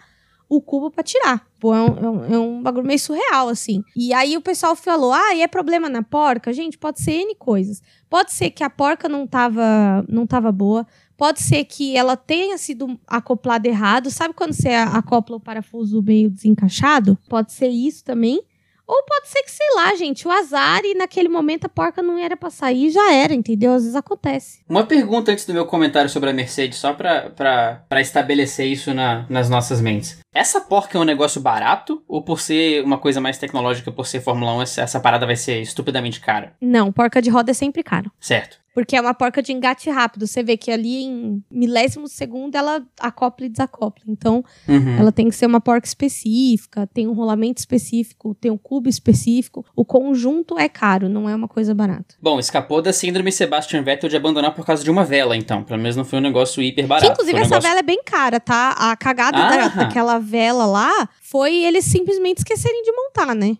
o cubo para tirar. Pô, é, um, é, um, é um, bagulho meio surreal, assim. E aí o pessoal falou: ah, e é problema na porca? Gente, pode ser N coisas. Pode ser que a porca não tava, não tava boa. Pode ser que ela tenha sido acoplada errado. Sabe quando você acopla o parafuso meio desencaixado? Pode ser isso também. Ou pode ser que, sei lá, gente, o azar e naquele momento a porca não era pra sair já era, entendeu? Às vezes acontece. Uma pergunta antes do meu comentário sobre a Mercedes, só pra, pra, pra estabelecer isso na, nas nossas mentes. Essa porca é um negócio barato? Ou por ser uma coisa mais tecnológica, por ser Fórmula 1, essa, essa parada vai ser estupidamente cara? Não, porca de roda é sempre caro. Certo. Porque é uma porca de engate rápido. Você vê que ali em milésimos de segundo ela acopla e desacopla. Então, uhum. ela tem que ser uma porca específica, tem um rolamento específico, tem um cubo específico. O conjunto é caro, não é uma coisa barata. Bom, escapou da síndrome Sebastian Vettel de abandonar por causa de uma vela, então. Pelo menos não foi um negócio hiper barato. Que, inclusive, um essa negócio... vela é bem cara, tá? A cagada da, daquela vela lá foi eles simplesmente esquecerem de montar, né?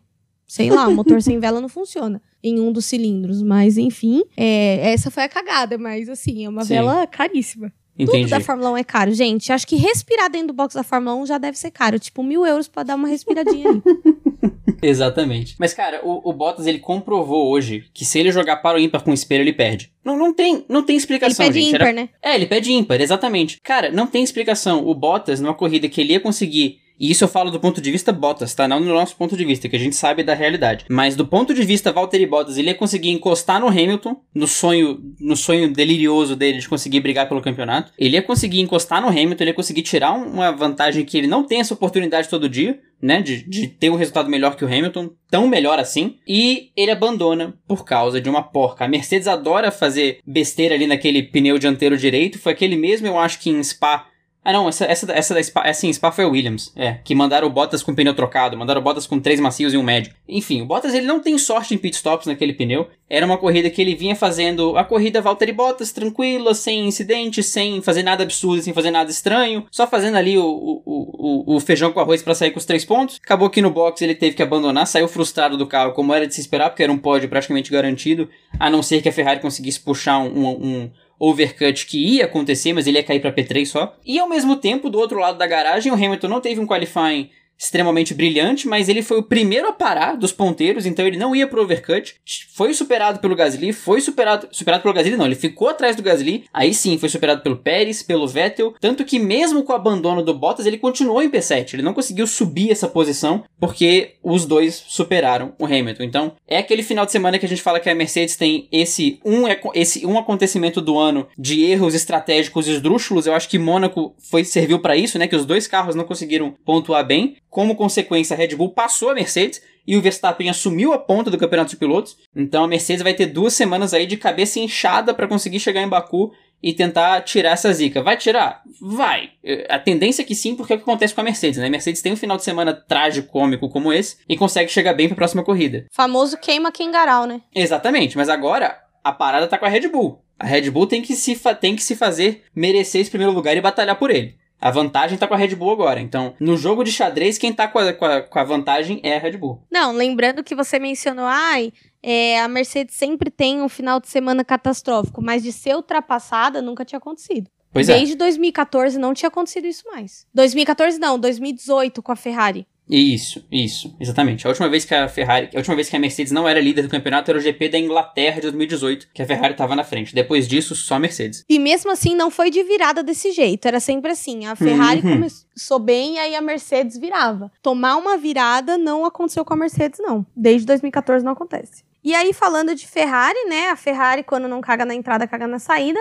Sei lá, o motor sem vela não funciona em um dos cilindros. Mas, enfim, é, essa foi a cagada. Mas, assim, é uma Sim. vela caríssima. Entendi. Tudo da Fórmula 1 é caro. Gente, acho que respirar dentro do box da Fórmula 1 já deve ser caro. Tipo, mil euros pra dar uma respiradinha ali. Exatamente. Mas, cara, o, o, Bottas, ele comprovou hoje que se ele jogar para o ímpar com o espelho, ele perde. Não, não tem, não tem explicação, ele pede gente. ímpar, Era... né? É, ele pede ímpar, exatamente. Cara, não tem explicação. O Bottas, numa corrida que ele ia conseguir e isso eu falo do ponto de vista Bottas, tá? Não do nosso ponto de vista, que a gente sabe da realidade. Mas do ponto de vista Valtteri Bottas, ele ia conseguir encostar no Hamilton, no sonho, no sonho delirioso dele de conseguir brigar pelo campeonato. Ele ia conseguir encostar no Hamilton, ele ia conseguir tirar uma vantagem que ele não tem essa oportunidade todo dia, né? De, de ter um resultado melhor que o Hamilton, tão melhor assim. E ele abandona por causa de uma porca. A Mercedes adora fazer besteira ali naquele pneu dianteiro direito. Foi aquele mesmo, eu acho que em Spa ah, não, essa, essa, essa da Spa, assim, Spa foi o Williams, é, que mandaram o Bottas com pneu trocado, mandaram o Bottas com três macios e um médio. Enfim, o Bottas ele não tem sorte em pitstops naquele pneu. Era uma corrida que ele vinha fazendo a corrida Valtteri Bottas tranquila, sem incidentes, sem fazer nada absurdo, sem fazer nada estranho, só fazendo ali o, o, o, o feijão com arroz para sair com os três pontos. Acabou que no box ele teve que abandonar, saiu frustrado do carro, como era de se esperar, porque era um pódio praticamente garantido, a não ser que a Ferrari conseguisse puxar um, um overcut que ia acontecer, mas ele ia cair para P3 só. E ao mesmo tempo, do outro lado da garagem, o Hamilton não teve um qualifying extremamente brilhante, mas ele foi o primeiro a parar dos ponteiros, então ele não ia pro overcut. Foi superado pelo Gasly, foi superado, superado pelo Gasly não, ele ficou atrás do Gasly. Aí sim, foi superado pelo Pérez, pelo Vettel, tanto que mesmo com o abandono do Bottas, ele continuou em P7. Ele não conseguiu subir essa posição porque os dois superaram o Hamilton. Então, é aquele final de semana que a gente fala que a Mercedes tem esse um esse um acontecimento do ano de erros estratégicos esdrúxulos. Eu acho que Mônaco foi serviu para isso, né, que os dois carros não conseguiram pontuar bem. Como consequência, a Red Bull passou a Mercedes e o Verstappen assumiu a ponta do campeonato de pilotos. Então a Mercedes vai ter duas semanas aí de cabeça inchada para conseguir chegar em Baku e tentar tirar essa zica. Vai tirar? Vai. A tendência é que sim, porque é o que acontece com a Mercedes, né? A Mercedes tem um final de semana trágico, cômico como esse e consegue chegar bem para a próxima corrida. Famoso queima quem garal, né? Exatamente, mas agora a parada tá com a Red Bull. A Red Bull tem que se, tem que se fazer merecer esse primeiro lugar e batalhar por ele. A vantagem tá com a Red Bull agora. Então, no jogo de xadrez, quem tá com a, com a, com a vantagem é a Red Bull. Não, lembrando que você mencionou, ai, é, a Mercedes sempre tem um final de semana catastrófico, mas de ser ultrapassada nunca tinha acontecido. Pois é. Desde é. 2014 não tinha acontecido isso mais. 2014 não, 2018 com a Ferrari. Isso, isso, exatamente. A última vez que a Ferrari, a última vez que a Mercedes não era líder do campeonato era o GP da Inglaterra de 2018, que a Ferrari estava na frente. Depois disso, só a Mercedes. E mesmo assim, não foi de virada desse jeito. Era sempre assim: a Ferrari uhum. começou bem e aí a Mercedes virava. Tomar uma virada não aconteceu com a Mercedes, não. Desde 2014 não acontece. E aí, falando de Ferrari, né? A Ferrari, quando não caga na entrada, caga na saída.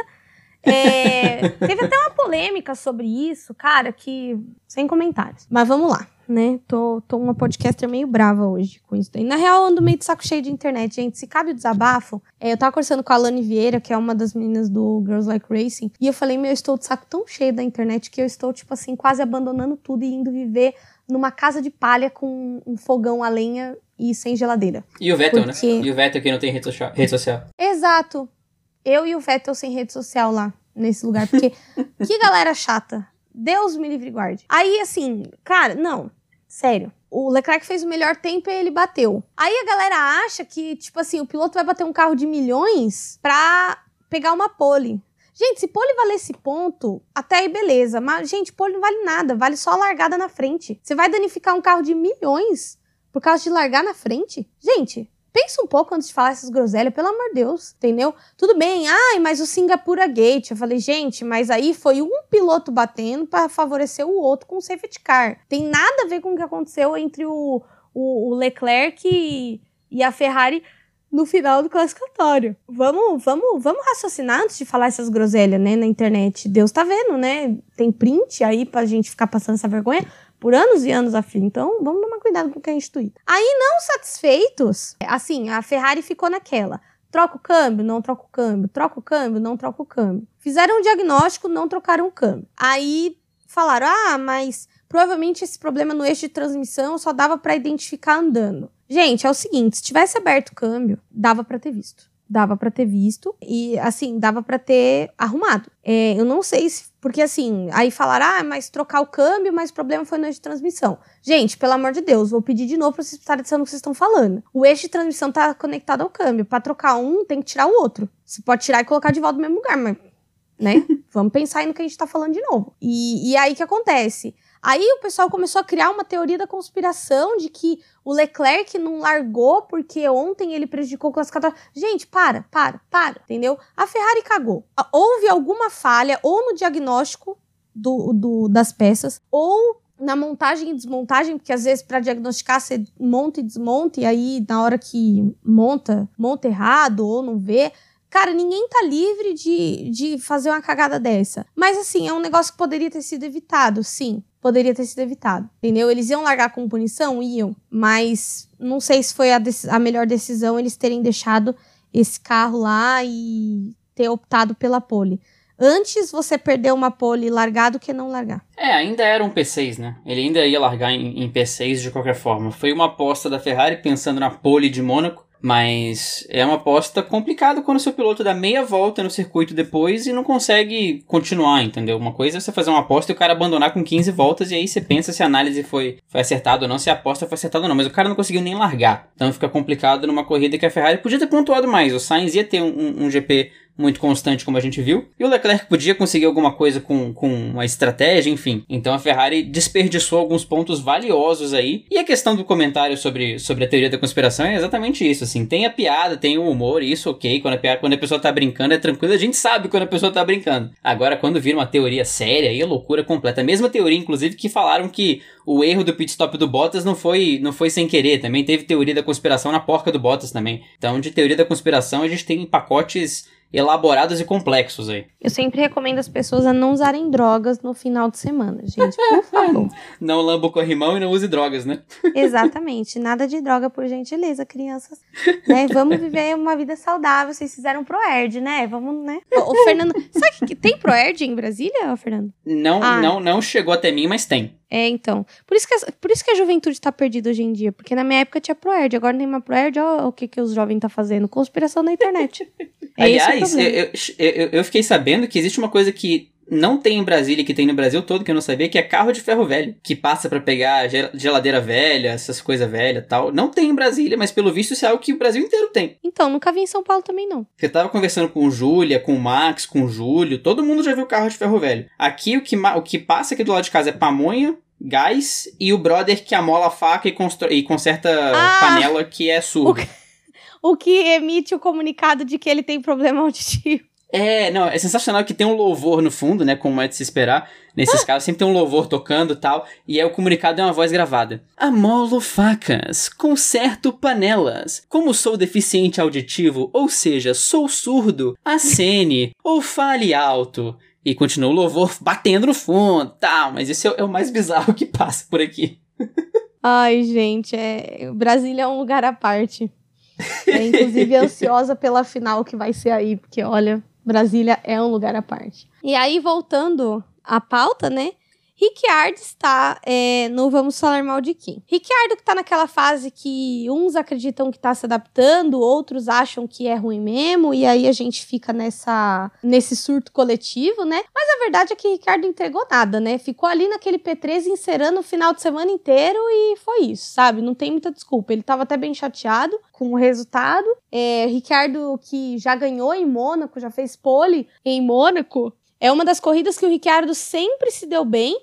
É... Teve até uma polêmica sobre isso, cara, que. Sem comentários. Mas vamos lá né? Tô, tô uma podcaster meio brava hoje com isso. E, na real, eu ando meio de saco cheio de internet, gente. Se cabe o desabafo, é, eu tava conversando com a Alane Vieira, que é uma das meninas do Girls Like Racing, e eu falei, meu, eu estou de saco tão cheio da internet que eu estou, tipo assim, quase abandonando tudo e indo viver numa casa de palha com um fogão a lenha e sem geladeira. E o Vettel, né? Porque... né? E o Vettel que não tem rede social. Rede social. Exato. Eu e o Vettel sem rede social lá, nesse lugar. Porque que galera chata. Deus me livre guarde. Aí, assim, cara, não. Sério. O Leclerc fez o melhor tempo e ele bateu. Aí a galera acha que, tipo assim, o piloto vai bater um carro de milhões pra pegar uma pole. Gente, se pole valesse ponto, até aí beleza. Mas, gente, pole não vale nada, vale só a largada na frente. Você vai danificar um carro de milhões por causa de largar na frente? Gente, pensa um pouco antes de falar essas groselhas, pelo amor de Deus, entendeu? Tudo bem, ai, mas o Singapura Gate. Eu falei, gente, mas aí foi um piloto batendo para favorecer o outro com o safety car. Tem nada a ver com o que aconteceu entre o, o, o Leclerc e, e a Ferrari no final do classificatório. Vamos, vamos, vamos raciocinar antes de falar essas groselhas, né, na internet. Deus tá vendo, né? Tem print aí pra gente ficar passando essa vergonha por anos e anos a. Então, vamos tomar cuidado com o que a gente tweeta. Aí, não satisfeitos, assim, a Ferrari ficou naquela. Troca o câmbio, não troca o câmbio. Troca o câmbio, não troca o câmbio. Fizeram um diagnóstico, não trocaram o câmbio. Aí falaram: ah, mas provavelmente esse problema no eixo de transmissão só dava para identificar andando. Gente, é o seguinte, se tivesse aberto o câmbio, dava para ter visto. Dava para ter visto e, assim, dava para ter arrumado. É, eu não sei se. Porque, assim, aí falaram, ah, mas trocar o câmbio, mas o problema foi no eixo de transmissão. Gente, pelo amor de Deus, vou pedir de novo pra vocês prestarem atenção no que vocês estão falando. O eixo de transmissão tá conectado ao câmbio. Para trocar um, tem que tirar o outro. Você pode tirar e colocar de volta no mesmo lugar, mas. Né? Vamos pensar aí no que a gente tá falando de novo. E, e aí o que acontece? Aí o pessoal começou a criar uma teoria da conspiração de que o Leclerc não largou porque ontem ele prejudicou o classificatório. Gente, para, para, para, entendeu? A Ferrari cagou. Houve alguma falha ou no diagnóstico do, do das peças ou na montagem e desmontagem, porque às vezes para diagnosticar você monta e desmonta, e aí na hora que monta, monta errado ou não vê. Cara, ninguém tá livre de, de fazer uma cagada dessa. Mas assim, é um negócio que poderia ter sido evitado, sim poderia ter sido evitado, entendeu? Eles iam largar com punição? Iam, mas não sei se foi a, a melhor decisão eles terem deixado esse carro lá e ter optado pela pole. Antes você perder uma pole largar do que não largar. É, ainda era um P6, né? Ele ainda ia largar em, em P6 de qualquer forma. Foi uma aposta da Ferrari pensando na pole de Mônaco mas é uma aposta complicada quando seu piloto dá meia volta no circuito depois e não consegue continuar, entendeu? Uma coisa é você fazer uma aposta e o cara abandonar com 15 voltas e aí você pensa se a análise foi, foi acertada ou não, se a aposta foi acertada ou não. Mas o cara não conseguiu nem largar. Então fica complicado numa corrida que a Ferrari podia ter pontuado mais. O Sainz ia ter um, um GP muito constante, como a gente viu. E o Leclerc podia conseguir alguma coisa com, com uma estratégia, enfim. Então a Ferrari desperdiçou alguns pontos valiosos aí. E a questão do comentário sobre, sobre a teoria da conspiração é exatamente isso, assim. Tem a piada, tem o humor, isso ok. Quando a, piada, quando a pessoa tá brincando é tranquilo, a gente sabe quando a pessoa tá brincando. Agora, quando vira uma teoria séria, aí é loucura completa. A mesma teoria, inclusive, que falaram que o erro do pit stop do Bottas não foi, não foi sem querer. Também teve teoria da conspiração na porca do Bottas também. Então, de teoria da conspiração, a gente tem pacotes elaborados e complexos aí. Eu sempre recomendo as pessoas a não usarem drogas no final de semana, gente, por favor. não lamba o corrimão e não use drogas, né? Exatamente, nada de droga, por gentileza, crianças. Né? Vamos viver uma vida saudável, vocês fizeram Proerd, né? Vamos, né? O, o Fernando, sabe que tem Proerd em Brasília, Fernando? Não, ah. não, não chegou até mim, mas tem. É, então. Por isso, que, por isso que a juventude tá perdida hoje em dia. Porque na minha época tinha Proerd, agora não tem uma Proerd, olha o que, que os jovens tá fazendo. Conspiração na internet. É Aliás, eu, eu, eu, fiquei sabendo que existe uma coisa que não tem em Brasília, que tem no Brasil todo, que eu não sabia, que é carro de ferro velho, que passa para pegar geladeira velha, essas coisas velhas tal. Não tem em Brasília, mas pelo visto isso é algo que o Brasil inteiro tem. Então, nunca vi em São Paulo também não. Eu tava conversando com o Júlia, com o Max, com o Júlio, todo mundo já viu carro de ferro velho. Aqui o que, o que passa aqui do lado de casa é pamonha, gás e o brother que amola a faca e, e conserta ah, panela que é surdo. O que, o que emite o comunicado de que ele tem problema auditivo. É, não, é sensacional que tem um louvor no fundo, né? Como é de se esperar. Nesses ah. casos, sempre tem um louvor tocando e tal. E aí o comunicado é uma voz gravada. Amolo facas, conserto panelas. Como sou deficiente auditivo, ou seja, sou surdo, acene ou fale alto. E continua o louvor batendo no fundo, tal. Mas esse é, é o mais bizarro que passa por aqui. Ai, gente, é... Brasília é um lugar à parte. É, inclusive, ansiosa pela final que vai ser aí, porque olha, Brasília é um lugar à parte. E aí, voltando à pauta, né? Ricciardo está é, no Vamos Falar Mal de Quem. Ricciardo que tá naquela fase que uns acreditam que tá se adaptando, outros acham que é ruim mesmo, e aí a gente fica nessa nesse surto coletivo, né? Mas a verdade é que Ricciardo entregou nada, né? Ficou ali naquele P3 encerando o final de semana inteiro e foi isso, sabe? Não tem muita desculpa. Ele tava até bem chateado com o resultado. É, Ricciardo que já ganhou em Mônaco, já fez pole em Mônaco, é uma das corridas que o Ricciardo sempre se deu bem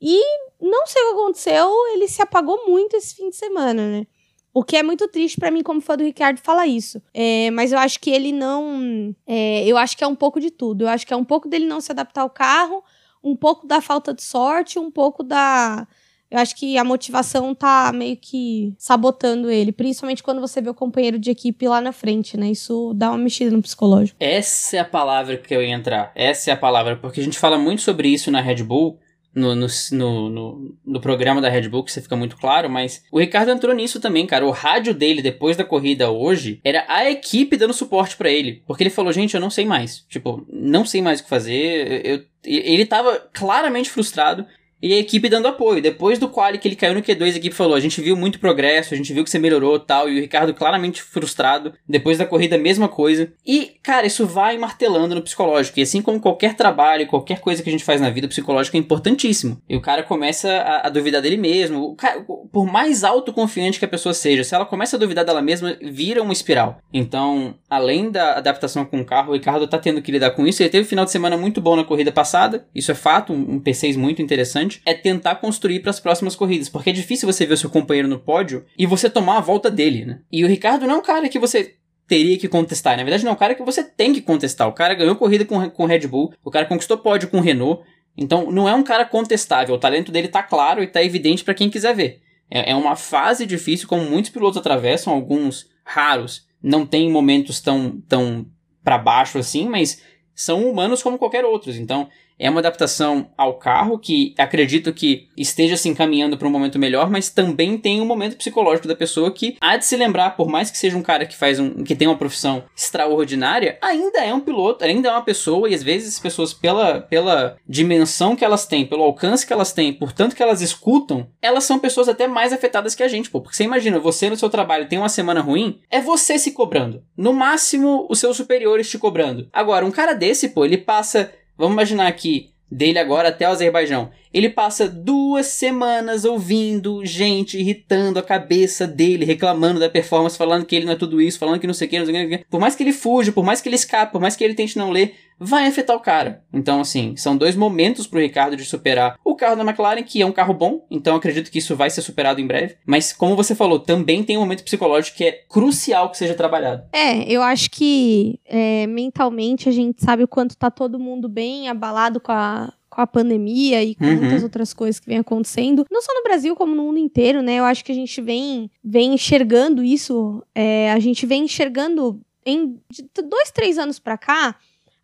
e não sei o que aconteceu, ele se apagou muito esse fim de semana, né? O que é muito triste para mim, como fã do Ricardo, falar isso. É, mas eu acho que ele não. É, eu acho que é um pouco de tudo. Eu acho que é um pouco dele não se adaptar ao carro, um pouco da falta de sorte, um pouco da. Eu acho que a motivação tá meio que sabotando ele, principalmente quando você vê o companheiro de equipe lá na frente, né? Isso dá uma mexida no psicológico. Essa é a palavra que eu ia entrar. Essa é a palavra, porque a gente fala muito sobre isso na Red Bull no, no, no, no, programa da Red Bull, que você fica muito claro, mas o Ricardo entrou nisso também, cara. O rádio dele, depois da corrida hoje, era a equipe dando suporte para ele. Porque ele falou, gente, eu não sei mais. Tipo, não sei mais o que fazer. Eu, ele tava claramente frustrado e a equipe dando apoio. Depois do quali que ele caiu no Q2, a equipe falou: a gente viu muito progresso, a gente viu que você melhorou tal. E o Ricardo claramente frustrado. Depois da corrida, a mesma coisa. E, cara, isso vai martelando no psicológico. E assim como qualquer trabalho, qualquer coisa que a gente faz na vida, o psicológico é importantíssimo. E o cara começa a, a duvidar dele mesmo. Cara, por mais autoconfiante que a pessoa seja, se ela começa a duvidar dela mesma, vira uma espiral. Então, além da adaptação com o carro, o Ricardo tá tendo que lidar com isso. Ele teve um final de semana muito bom na corrida passada. Isso é fato, um, um P6 muito interessante importante é tentar construir para as próximas corridas, porque é difícil você ver o seu companheiro no pódio e você tomar a volta dele, né? E o Ricardo não é um cara que você teria que contestar. Na verdade, não é um cara que você tem que contestar. O cara ganhou corrida com, com Red Bull, o cara conquistou pódio com Renault. Então, não é um cara contestável. O talento dele tá claro e tá evidente para quem quiser ver. É, é uma fase difícil, como muitos pilotos atravessam, alguns raros não tem momentos tão, tão para baixo assim, mas são humanos como qualquer outros. Então, é uma adaptação ao carro que acredito que esteja se encaminhando para um momento melhor, mas também tem um momento psicológico da pessoa que há de se lembrar, por mais que seja um cara que faz um que tem uma profissão extraordinária, ainda é um piloto, ainda é uma pessoa e às vezes as pessoas pela pela dimensão que elas têm, pelo alcance que elas têm, por tanto que elas escutam, elas são pessoas até mais afetadas que a gente, pô, porque você imagina, você no seu trabalho tem uma semana ruim, é você se cobrando. No máximo os seus superiores te cobrando. Agora, um cara desse, pô, ele passa Vamos imaginar aqui, dele agora até o Azerbaijão. Ele passa duas semanas ouvindo gente irritando a cabeça dele, reclamando da performance, falando que ele não é tudo isso, falando que não sei o que, não sei o que. Por mais que ele fuja, por mais que ele escape, por mais que ele tente não ler, vai afetar o cara. Então, assim, são dois momentos pro Ricardo de superar o carro da McLaren, que é um carro bom, então acredito que isso vai ser superado em breve. Mas, como você falou, também tem um momento psicológico que é crucial que seja trabalhado. É, eu acho que é, mentalmente a gente sabe o quanto tá todo mundo bem abalado com a com a pandemia e com uhum. muitas outras coisas que vem acontecendo, não só no Brasil, como no mundo inteiro, né? Eu acho que a gente vem, vem enxergando isso, é, a gente vem enxergando em dois, três anos para cá,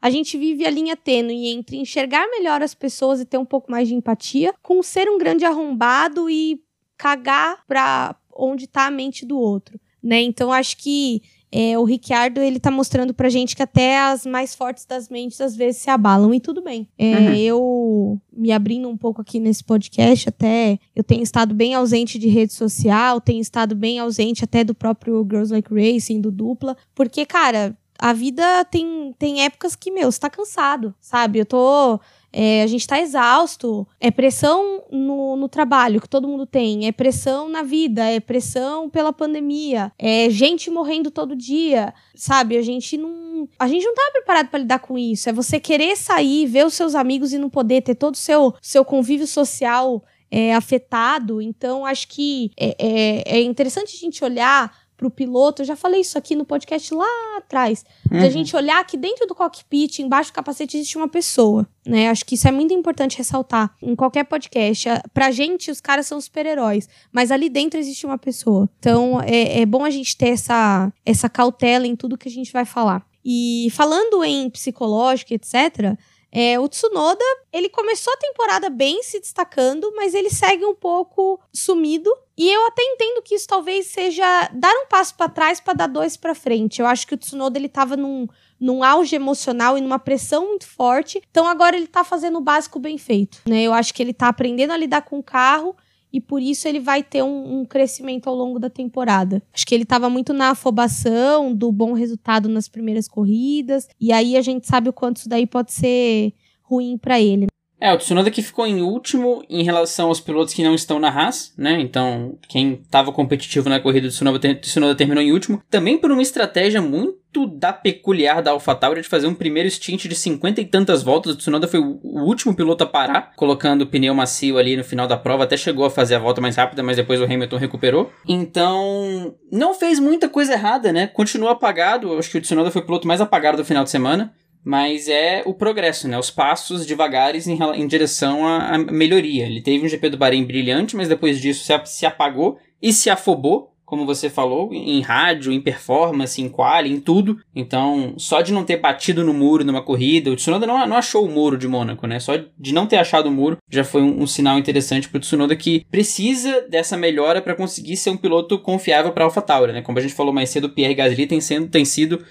a gente vive a linha tênue entre enxergar melhor as pessoas e ter um pouco mais de empatia, com ser um grande arrombado e cagar pra onde tá a mente do outro, né? Então acho que é, o Ricciardo ele tá mostrando pra gente que até as mais fortes das mentes às vezes se abalam e tudo bem. É, uhum. Eu me abrindo um pouco aqui nesse podcast, até eu tenho estado bem ausente de rede social, tenho estado bem ausente até do próprio Girls Like Racing, do dupla, porque, cara, a vida tem, tem épocas que, meu, você tá cansado, sabe? Eu tô. É, a gente tá exausto. É pressão no, no trabalho que todo mundo tem. É pressão na vida. É pressão pela pandemia. É gente morrendo todo dia. Sabe? A gente não. A gente não tá preparado para lidar com isso. É você querer sair, ver os seus amigos e não poder ter todo o seu, seu convívio social é, afetado. Então, acho que é, é, é interessante a gente olhar para o piloto. Eu já falei isso aqui no podcast lá atrás. Uhum. De a gente olhar que dentro do cockpit, embaixo do capacete, existe uma pessoa. Né? Acho que isso é muito importante ressaltar em qualquer podcast. Pra gente, os caras são super-heróis, mas ali dentro existe uma pessoa. Então é, é bom a gente ter essa, essa cautela em tudo que a gente vai falar. E falando em psicológico, etc., é, o Tsunoda, ele começou a temporada bem se destacando, mas ele segue um pouco sumido. E eu até entendo que isso talvez seja dar um passo para trás para dar dois para frente. Eu acho que o Tsunoda ele tava num, num auge emocional e numa pressão muito forte. Então agora ele tá fazendo o básico bem feito, né? Eu acho que ele tá aprendendo a lidar com o carro e por isso ele vai ter um, um, crescimento ao longo da temporada. Acho que ele estava muito na afobação do bom resultado nas primeiras corridas, e aí a gente sabe o quanto isso daí pode ser ruim para ele. É, o Tsunoda que ficou em último em relação aos pilotos que não estão na Haas, né? Então, quem estava competitivo na corrida do Tsunoda, Tsunoda terminou em último. Também por uma estratégia muito da peculiar da AlphaTauri de fazer um primeiro stint de cinquenta e tantas voltas. O Tsunoda foi o último piloto a parar, colocando o pneu macio ali no final da prova. Até chegou a fazer a volta mais rápida, mas depois o Hamilton recuperou. Então, não fez muita coisa errada, né? Continuou apagado. Acho que o Tsunoda foi o piloto mais apagado do final de semana mas é o progresso, né? Os passos devagares em, em direção à, à, melhoria. Ele teve um GP do Bahrein brilhante, mas depois disso se, se apagou e se afobou, como você falou, em rádio, em performance, em quali, em tudo. Então, só de não ter batido no muro numa corrida, o Tsunoda não, não achou o muro de Mônaco, né? Só de não ter achado o muro já foi um, um sinal interessante para o Tsunoda que precisa dessa melhora para conseguir ser um piloto confiável para AlphaTauri, né? Como a gente falou mais cedo, o Pierre Gasly tem, sendo, tem sido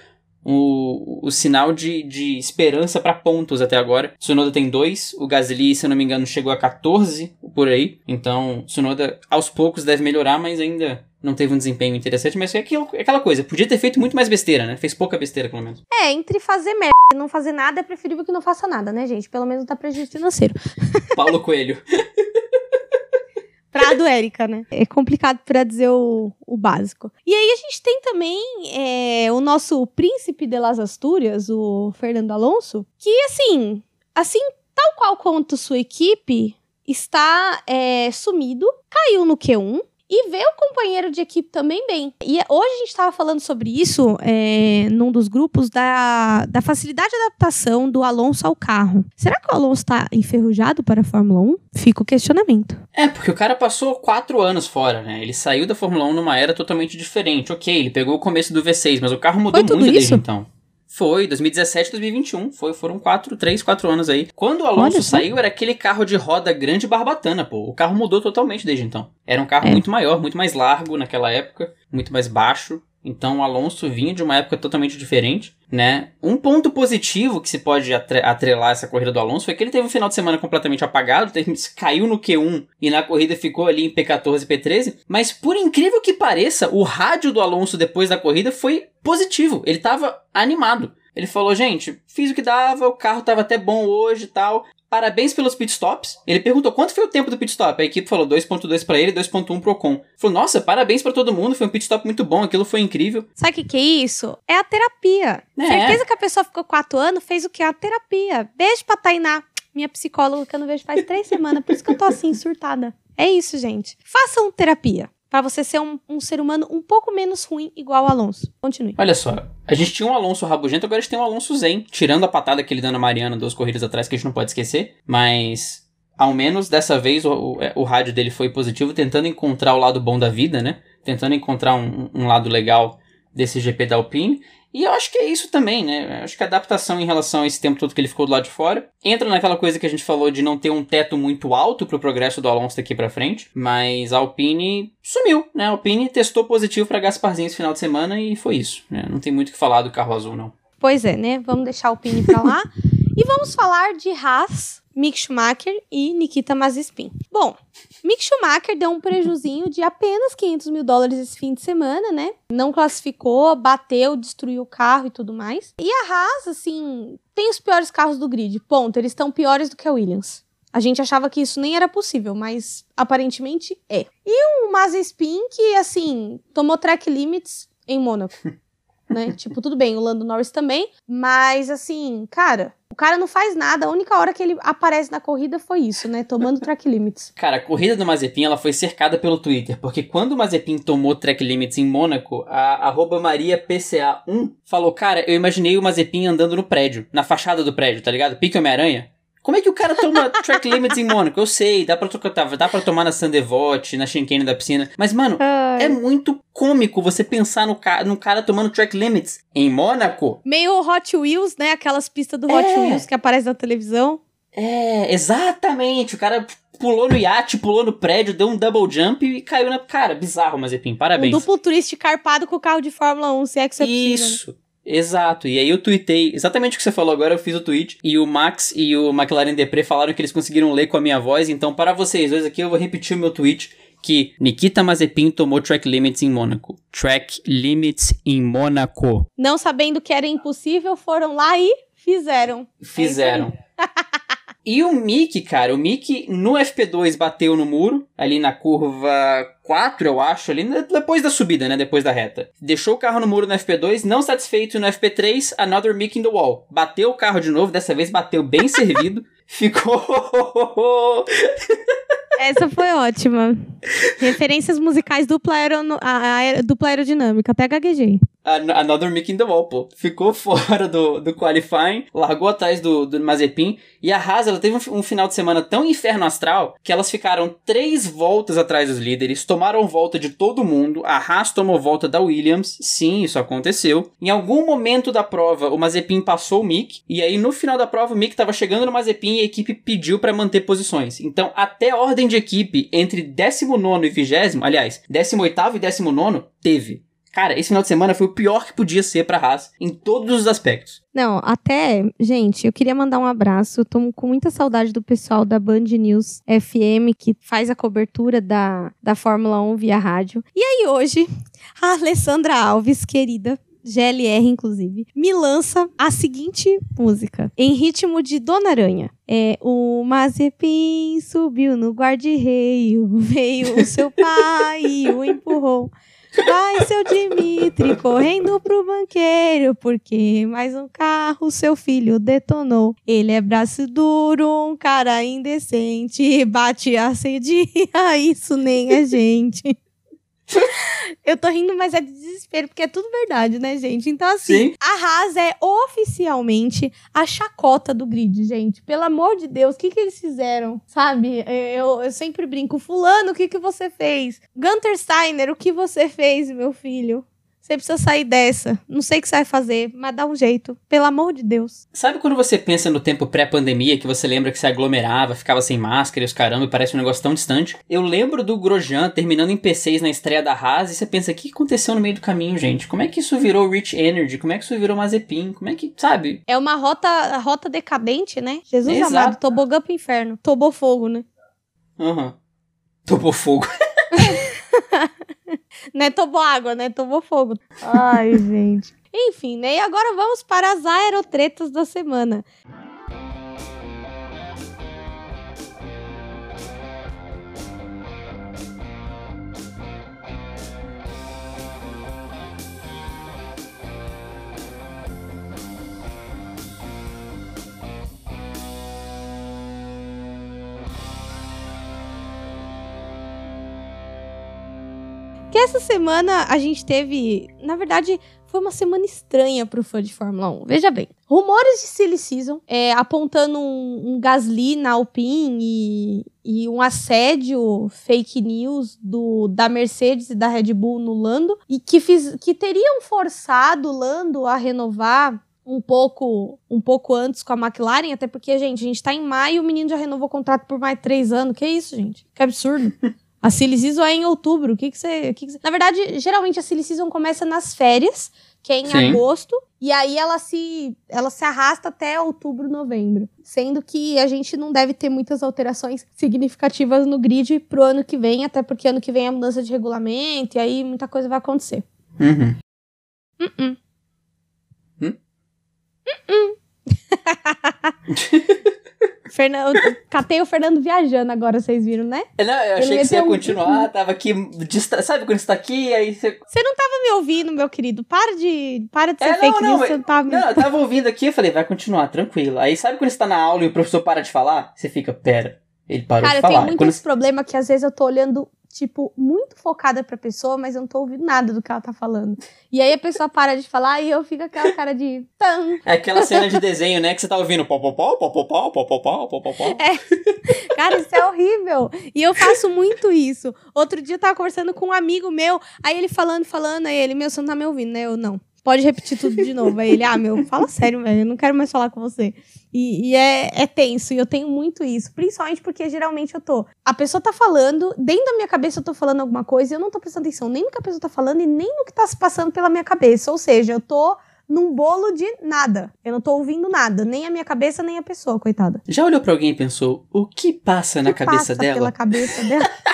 o, o sinal de, de esperança para pontos até agora. Tsunoda tem dois, o Gasly, se eu não me engano, chegou a 14 por aí. Então, Tsunoda aos poucos deve melhorar, mas ainda não teve um desempenho interessante. Mas é, aquilo, é aquela coisa, podia ter feito muito mais besteira, né? Fez pouca besteira, pelo menos. É, entre fazer merda e não fazer nada, é preferível que não faça nada, né, gente? Pelo menos dá prejuízo financeiro. Paulo Coelho. Prado Érica, né? É complicado para dizer o, o básico. E aí a gente tem também é, o nosso príncipe de las Astúrias, o Fernando Alonso, que assim, assim, tal qual quanto sua equipe, está é, sumido, caiu no Q1, e ver o companheiro de equipe também bem. E hoje a gente estava falando sobre isso é, num dos grupos da, da facilidade de adaptação do Alonso ao carro. Será que o Alonso está enferrujado para a Fórmula 1? Fica o questionamento. É, porque o cara passou quatro anos fora, né? Ele saiu da Fórmula 1 numa era totalmente diferente. Ok, ele pegou o começo do V6, mas o carro mudou muito isso? desde então. Foi, 2017, 2021. Foi, foram quatro, três, quatro anos aí. Quando o Alonso saiu, era aquele carro de roda grande barbatana, pô. O carro mudou totalmente desde então. Era um carro é. muito maior, muito mais largo naquela época, muito mais baixo. Então o Alonso vinha de uma época totalmente diferente, né? Um ponto positivo que se pode atrelar essa corrida do Alonso foi que ele teve um final de semana completamente apagado, teve, caiu no Q1 e na corrida ficou ali em P14 e P13, mas por incrível que pareça, o rádio do Alonso depois da corrida foi positivo, ele tava animado. Ele falou, gente, fiz o que dava, o carro tava até bom hoje e tal. Parabéns pelos pitstops. Ele perguntou quanto foi o tempo do pitstop. A equipe falou 2.2 para ele e 2.1 pro Ocon. Falou, nossa, parabéns para todo mundo, foi um pitstop muito bom, aquilo foi incrível. Sabe o que, que é isso? É a terapia. É. Certeza que a pessoa ficou 4 anos, fez o que? A terapia. Beijo pra Tainá, minha psicóloga que eu não vejo faz 3 semanas, por isso que eu tô assim, surtada. É isso, gente. Façam terapia para você ser um, um, ser humano um pouco menos ruim igual o Alonso. Continue. Olha só, a gente tinha um Alonso rabugento, agora a gente tem um Alonso zen, tirando a patada que ele deu na Mariana duas corridas atrás, que a gente não pode esquecer, mas ao menos dessa vez o, o, é, o rádio dele foi positivo, tentando encontrar o lado bom da vida, né? Tentando encontrar um, um lado legal desse GP da Alpine. E eu acho que é isso também, né? Eu acho que a adaptação em relação a esse tempo todo que ele ficou do lado de fora entra naquela coisa que a gente falou de não ter um teto muito alto pro progresso do Alonso daqui para frente, mas a Alpine sumiu, né? A Alpine testou positivo para Gasparzinho esse final de semana e foi isso, né? Não tem muito o que falar do carro azul não. Pois é, né? Vamos deixar a Alpine para lá e vamos falar de Haas Mick Schumacher e Nikita Mazepin. Bom, Mick Schumacher deu um prejuzinho de apenas 500 mil dólares esse fim de semana, né? Não classificou, bateu, destruiu o carro e tudo mais. E a Haas, assim, tem os piores carros do grid. Ponto. Eles estão piores do que a Williams. A gente achava que isso nem era possível, mas aparentemente é. E o Mazepin que, assim, tomou track limits em Mônaco. né? tipo, tudo bem, o Lando Norris também, mas assim, cara, o cara não faz nada, a única hora que ele aparece na corrida foi isso, né? Tomando track limits. Cara, a corrida do Mazepin, ela foi cercada pelo Twitter, porque quando o Mazepin tomou track limits em Mônaco, a arroba MariaPCA1 falou, cara, eu imaginei o Mazepin andando no prédio, na fachada do prédio, tá ligado? Pique Homem-Aranha. Como é que o cara toma track limits em Mônaco? Eu sei, dá pra, dá pra tomar na Sandevote, na chicane da piscina. Mas, mano, Ai. é muito cômico você pensar no, ca no cara tomando track limits em Mônaco. Meio Hot Wheels, né? Aquelas pistas do Hot é. Wheels que aparecem na televisão. É, exatamente. O cara pulou no iate, pulou no prédio, deu um double jump e caiu na. Cara, bizarro, Mazepin. Parabéns. Um duplo twist carpado com o carro de Fórmula 1, se é que você é Isso. Exato, e aí eu tuitei exatamente o que você falou agora, eu fiz o tweet, e o Max e o McLaren Depre falaram que eles conseguiram ler com a minha voz, então para vocês dois aqui eu vou repetir o meu tweet, que Nikita Mazepin tomou track limits em Mônaco. Track limits em Mônaco. Não sabendo que era impossível, foram lá e fizeram. Fizeram. É e o Mick, cara, o Mick no FP2 bateu no muro, ali na curva 4, eu acho, ali depois da subida, né? Depois da reta. Deixou o carro no muro no FP2, não satisfeito no FP3, another Mick in the wall. Bateu o carro de novo, dessa vez bateu bem servido. Ficou. Essa foi ótima. Referências musicais dupla, aerono... a, dupla aerodinâmica, até gaguejei. Another Mickey in the Wall, pô. Ficou fora do, do qualifying, largou atrás do, do Mazepin. E a Haas, ela teve um, um, final de semana tão inferno astral que elas ficaram três voltas atrás dos líderes, tomaram volta de todo mundo. A Haas tomou volta da Williams. Sim, isso aconteceu. Em algum momento da prova, o Mazepin passou o Mick. E aí, no final da prova, o Mick estava chegando no Mazepin e a equipe pediu para manter posições. Então, até ordem de equipe entre 19 e 20, aliás, 18 e 19, teve. Cara, esse final de semana foi o pior que podia ser pra Haas, em todos os aspectos. Não, até, gente, eu queria mandar um abraço. Tô com muita saudade do pessoal da Band News FM, que faz a cobertura da, da Fórmula 1 via rádio. E aí, hoje, a Alessandra Alves, querida, GLR, inclusive, me lança a seguinte música, em ritmo de Dona Aranha. É, o Mazepin subiu no guarda-reio, veio o seu pai e o empurrou. Vai, seu Dimitri, correndo pro banqueiro, porque mais um carro seu filho detonou. Ele é braço duro, um cara indecente, bate a cedia, isso nem é gente. Eu tô rindo, mas é de desespero, porque é tudo verdade, né, gente? Então, assim, Sim. a Haas é oficialmente a chacota do grid, gente. Pelo amor de Deus, o que que eles fizeram? Sabe? Eu, eu sempre brinco, fulano, o que que você fez? Gunter Steiner, o que você fez, meu filho? Você precisa sair dessa. Não sei o que você vai fazer, mas dá um jeito. Pelo amor de Deus. Sabe quando você pensa no tempo pré-pandemia, que você lembra que se aglomerava, ficava sem máscara e os caramba, e parece um negócio tão distante? Eu lembro do Grosjean terminando em P6 na estreia da Haas, e você pensa, o que aconteceu no meio do caminho, gente? Como é que isso virou Rich Energy? Como é que isso virou Mazepin? Como é que, sabe? É uma rota, rota decadente, né? Jesus Exato. amado, tobogã pro inferno. Tobou fogo, né? Aham. Uhum. Tobou fogo. né? Tomou água, né? Tomou fogo. Ai, gente. Enfim, né? E agora vamos para as aerotretas da semana. Que essa semana a gente teve, na verdade, foi uma semana estranha pro fã de Fórmula 1. Veja bem, rumores de Silly Season é, apontando um, um Gasly na Alpine e, e, um assédio fake news do, da Mercedes e da Red Bull no Lando e que, fiz, que teriam forçado o Lando a renovar um pouco um pouco antes com a McLaren, até porque, gente, a gente tá em maio, o menino já renovou o contrato por mais três anos. Que isso, gente? Que absurdo. A Silly Season é em outubro. O que, que, você, que, que. Na verdade, geralmente a Silly Season começa nas férias, que é em Sim. agosto, e aí ela se, ela se arrasta até outubro, novembro. Sendo que a gente não deve ter muitas alterações significativas no grid pro ano que vem, até porque ano que vem é mudança de regulamento, e aí muita coisa vai acontecer. Uhum. Uh -uh. Hum? Uh Fernando, catei o Fernando viajando agora, vocês viram, né? É, não, eu achei que você ia um... continuar, tava aqui. Distra... Sabe quando você tá aqui, aí você. Você não tava me ouvindo, meu querido. Para de. Para de ser é, fake não, news. Não, tava... não, eu tava ouvindo aqui, eu falei, vai continuar, tranquilo. Aí sabe quando você tá na aula e o professor para de falar? Você fica, pera. Ele parou Cara, de falar. Eu tenho muito esse problema que às vezes eu tô olhando tipo, muito focada pra pessoa, mas eu não tô ouvindo nada do que ela tá falando. E aí a pessoa para de falar e eu fico aquela cara de. Tam. É aquela cena de desenho, né? Que você tá ouvindo popopó, popopó, popopó, popopó. É. Cara, isso é horrível. E eu faço muito isso. Outro dia eu tava conversando com um amigo meu, aí ele falando, falando, aí ele, meu, você não tá me ouvindo, né? Eu não. Pode repetir tudo de novo. Aí ele, ah, meu, fala sério, velho, eu não quero mais falar com você. E, e, é, é tenso, e eu tenho muito isso. Principalmente porque geralmente eu tô. A pessoa tá falando, dentro da minha cabeça eu tô falando alguma coisa e eu não tô prestando atenção nem no que a pessoa tá falando e nem no que tá se passando pela minha cabeça. Ou seja, eu tô num bolo de nada. Eu não tô ouvindo nada, nem a minha cabeça, nem a pessoa, coitada. Já olhou para alguém e pensou, o que passa o na que cabeça passa dela? pela cabeça dela?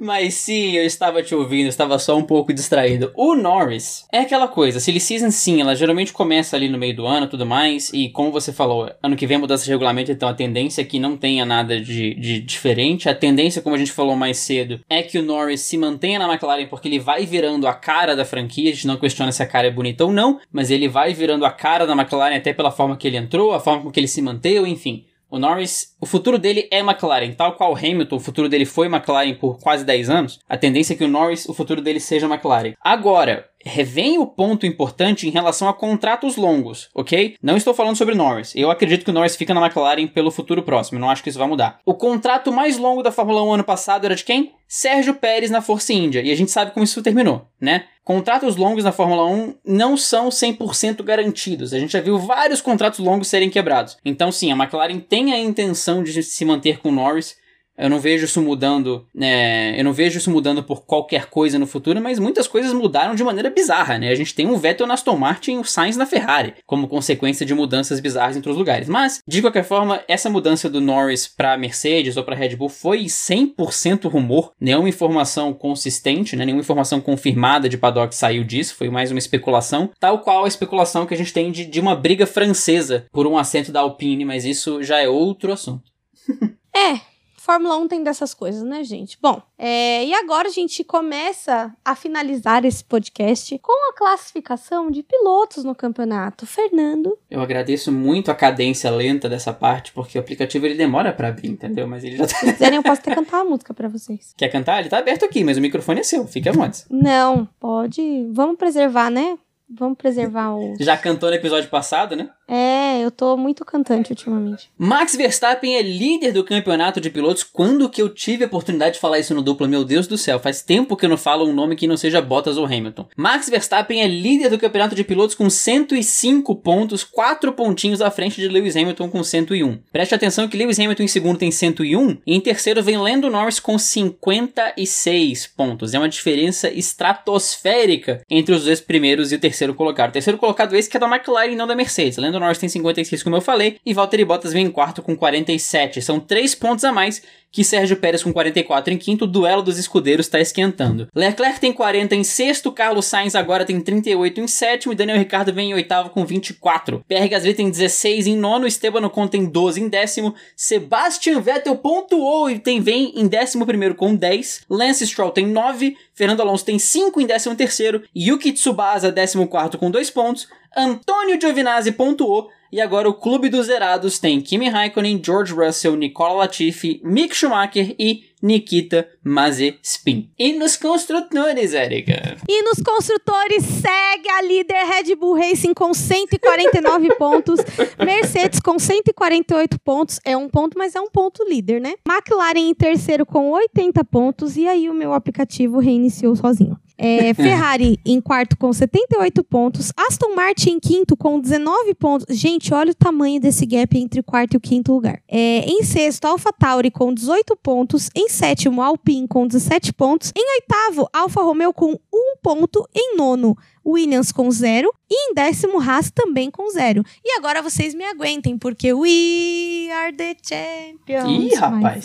Mas sim, eu estava te ouvindo, estava só um pouco distraído. O Norris é aquela coisa, silly season sim, ela geralmente começa ali no meio do ano e tudo mais, e como você falou, ano que vem mudança de regulamento, então a tendência é que não tenha nada de, de diferente. A tendência, como a gente falou mais cedo, é que o Norris se mantenha na McLaren porque ele vai virando a cara da franquia, a gente não questiona se a cara é bonita ou não, mas ele vai virando a cara da McLaren até pela forma que ele entrou, a forma com que ele se manteve, enfim. O Norris, o futuro dele é McLaren, tal qual Hamilton, o futuro dele foi McLaren por quase 10 anos. A tendência é que o Norris, o futuro dele seja McLaren. Agora, revém o ponto importante em relação a contratos longos, ok? Não estou falando sobre Norris. Eu acredito que o Norris fica na McLaren pelo futuro próximo. Não acho que isso vai mudar. O contrato mais longo da Fórmula 1 ano passado era de quem? Sérgio Pérez na Força Índia. E a gente sabe como isso terminou, né? Contratos longos na Fórmula 1 não são 100% garantidos. A gente já viu vários contratos longos serem quebrados. Então, sim, a McLaren tem a intenção de se manter com o Norris. Eu não vejo isso mudando, né? Eu não vejo isso mudando por qualquer coisa no futuro, mas muitas coisas mudaram de maneira bizarra, né? A gente tem um Vettel na Aston Martin e o Sainz na Ferrari, como consequência de mudanças bizarras entre os lugares. Mas, de qualquer forma, essa mudança do Norris para Mercedes ou para Red Bull foi 100% rumor, nenhuma informação consistente, né? Nenhuma informação confirmada de paddock saiu disso, foi mais uma especulação, tal qual a especulação que a gente tem de, de uma briga francesa por um assento da Alpine, mas isso já é outro assunto. é, Fórmula 1 tem dessas coisas, né, gente? Bom, é, e agora a gente começa a finalizar esse podcast com a classificação de pilotos no campeonato. Fernando. Eu agradeço muito a cadência lenta dessa parte, porque o aplicativo ele demora para abrir, entendeu? Mas ele já tá. Se quiserem, eu posso até cantar a música para vocês. Quer cantar? Ele tá aberto aqui, mas o microfone é seu, fique à vontade. Não, pode. Vamos preservar, né? Vamos preservar o. Já cantou no episódio passado, né? É, eu tô muito cantante ultimamente. Max Verstappen é líder do campeonato de pilotos. Quando que eu tive a oportunidade de falar isso no dupla? Meu Deus do céu, faz tempo que eu não falo um nome que não seja Bottas ou Hamilton. Max Verstappen é líder do campeonato de pilotos com 105 pontos, 4 pontinhos à frente de Lewis Hamilton com 101. Preste atenção que Lewis Hamilton em segundo tem 101 e em terceiro vem Lando Norris com 56 pontos. É uma diferença estratosférica entre os dois primeiros e o terceiro colocado. O terceiro colocado esse que é da McLaren e não da Mercedes. Lando Norris tem 56, como eu falei, e Valtteri Bottas vem em quarto com 47. São 3 pontos a mais que Sérgio Pérez com 44 em quinto, o duelo dos escudeiros está esquentando. Leclerc tem 40 em sexto, Carlos Sainz agora tem 38 em sétimo e Daniel Ricciardo vem em oitavo com 24. Pierre Gasly tem 16 em nono, Esteban Ocon tem 12 em décimo, Sebastian Vettel pontuou e tem, vem em décimo primeiro com 10, Lance Stroll tem 9, Fernando Alonso tem 5 em décimo terceiro, Yuki Tsubasa décimo quarto com 2 pontos, Antônio Giovinazzi pontuou e agora o clube dos zerados tem Kimi Raikkonen, George Russell, Nicola Latifi, Mick Schumacher e Nikita Mazepin. E nos construtores, Erika? E nos construtores segue a líder Red Bull Racing com 149 pontos, Mercedes com 148 pontos, é um ponto, mas é um ponto líder, né? McLaren em terceiro com 80 pontos e aí o meu aplicativo reiniciou sozinho. É, Ferrari em quarto com 78 pontos. Aston Martin em quinto com 19 pontos. Gente, olha o tamanho desse gap entre o quarto e o quinto lugar. É, em sexto, Alpha Tauri com 18 pontos. Em sétimo, Alpine com 17 pontos. Em oitavo, Alfa Romeo com 1 ponto. Em nono, Williams com zero. E em décimo, Haas também com zero. E agora vocês me aguentem, porque we are the champions. Ih, rapaz.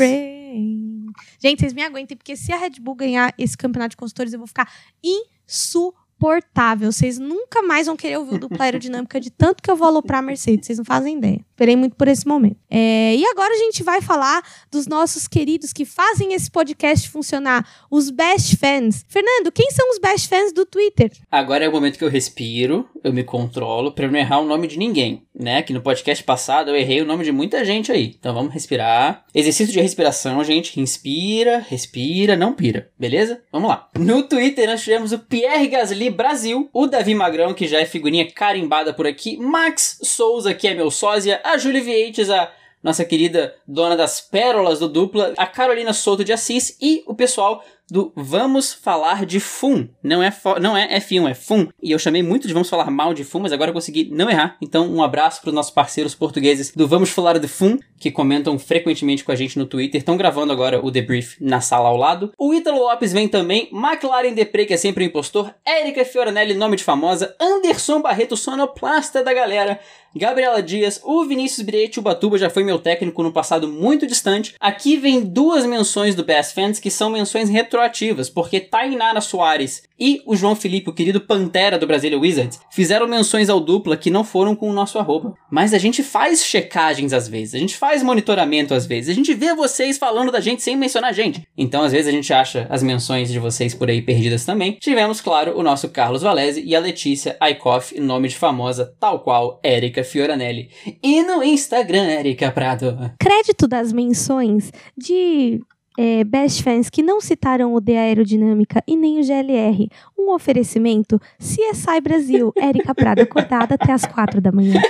Gente, vocês me aguentem, porque se a Red Bull ganhar esse campeonato de construtores, eu vou ficar insuportável. Vocês nunca mais vão querer ouvir o dupla aerodinâmica de tanto que eu vou aloprar a Mercedes. Vocês não fazem ideia. Esperei muito por esse momento. É, e agora a gente vai falar dos nossos queridos que fazem esse podcast funcionar, os best fans. Fernando, quem são os best fans do Twitter? Agora é o momento que eu respiro, eu me controlo para não errar o nome de ninguém, né? Que no podcast passado eu errei o nome de muita gente aí. Então vamos respirar. Exercício de respiração, gente. Inspira, respira, não pira, beleza? Vamos lá. No Twitter nós tivemos o Pierre Gasly Brasil, o Davi Magrão, que já é figurinha carimbada por aqui, Max Souza, que é meu sósia, a Júlia Vieites, a nossa querida dona das pérolas do dupla, a Carolina Souto de Assis e o pessoal do Vamos Falar de FUN. Não é, não é F1, é FUN. E eu chamei muito de Vamos Falar Mal de FUN, mas agora eu consegui não errar. Então, um abraço para os nossos parceiros portugueses do Vamos Falar de FUN, que comentam frequentemente com a gente no Twitter. Estão gravando agora o debrief na sala ao lado. O Ítalo Lopes vem também. McLaren Depre, que é sempre o um impostor. Érica Fioranelli, nome de famosa. Anderson Barreto, sonoplasta da galera. Gabriela Dias, o Vinícius Briete Ubatuba já foi meu técnico no passado muito distante. Aqui vem duas menções do Best Fans que são menções retroativas, porque Tainara Soares e o João Felipe, o querido Pantera do Brasília Wizards, fizeram menções ao dupla que não foram com o nosso arroba. Mas a gente faz checagens às vezes, a gente faz monitoramento às vezes, a gente vê vocês falando da gente sem mencionar a gente. Então às vezes a gente acha as menções de vocês por aí perdidas também. Tivemos, claro, o nosso Carlos Valese e a Letícia Aikoff, nome de famosa, tal qual Érica Fioranelli. E no Instagram, Érica Prado. Crédito das menções de é, Best Fans que não citaram o The Aerodinâmica e nem o GLR. Um oferecimento CSI Brasil, Érica Prada acordada até as quatro da manhã.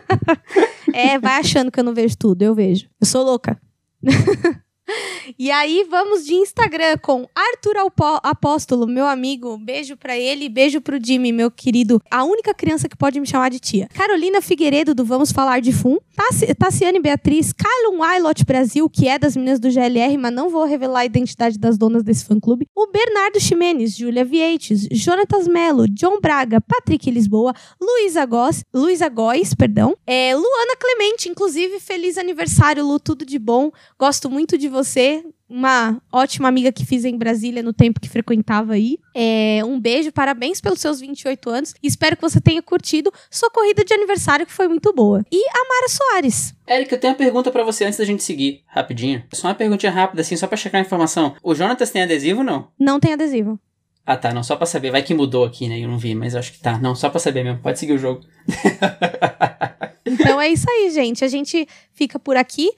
é, vai achando que eu não vejo tudo, eu vejo. Eu sou louca. E aí vamos de Instagram com Arthur Apóstolo, meu amigo. Beijo para ele, beijo pro Jimmy, meu querido. A única criança que pode me chamar de tia. Carolina Figueiredo do Vamos Falar de Fum. Tassiane Beatriz, Carlon Wailot Brasil, que é das meninas do GLR, mas não vou revelar a identidade das donas desse fã-clube. O Bernardo Ximenes, Júlia Vieites, Jonatas Melo, John Braga, Patrick Lisboa, Luísa Góes, Luísa Góes, perdão. É, Luana Clemente, inclusive, feliz aniversário, Lu, tudo de bom. Gosto muito de você uma ótima amiga que fiz em Brasília no tempo que frequentava aí. É, um beijo, parabéns pelos seus 28 anos. Espero que você tenha curtido sua corrida de aniversário, que foi muito boa. E a Mara Soares. Érica, eu tenho uma pergunta para você antes da gente seguir, rapidinho. Só uma perguntinha rápida, assim, só pra checar a informação. O Jonatas tem adesivo ou não? Não tem adesivo. Ah, tá, não, só pra saber. Vai que mudou aqui, né? Eu não vi, mas acho que tá. Não, só pra saber mesmo. Pode seguir o jogo. então é isso aí, gente. A gente fica por aqui.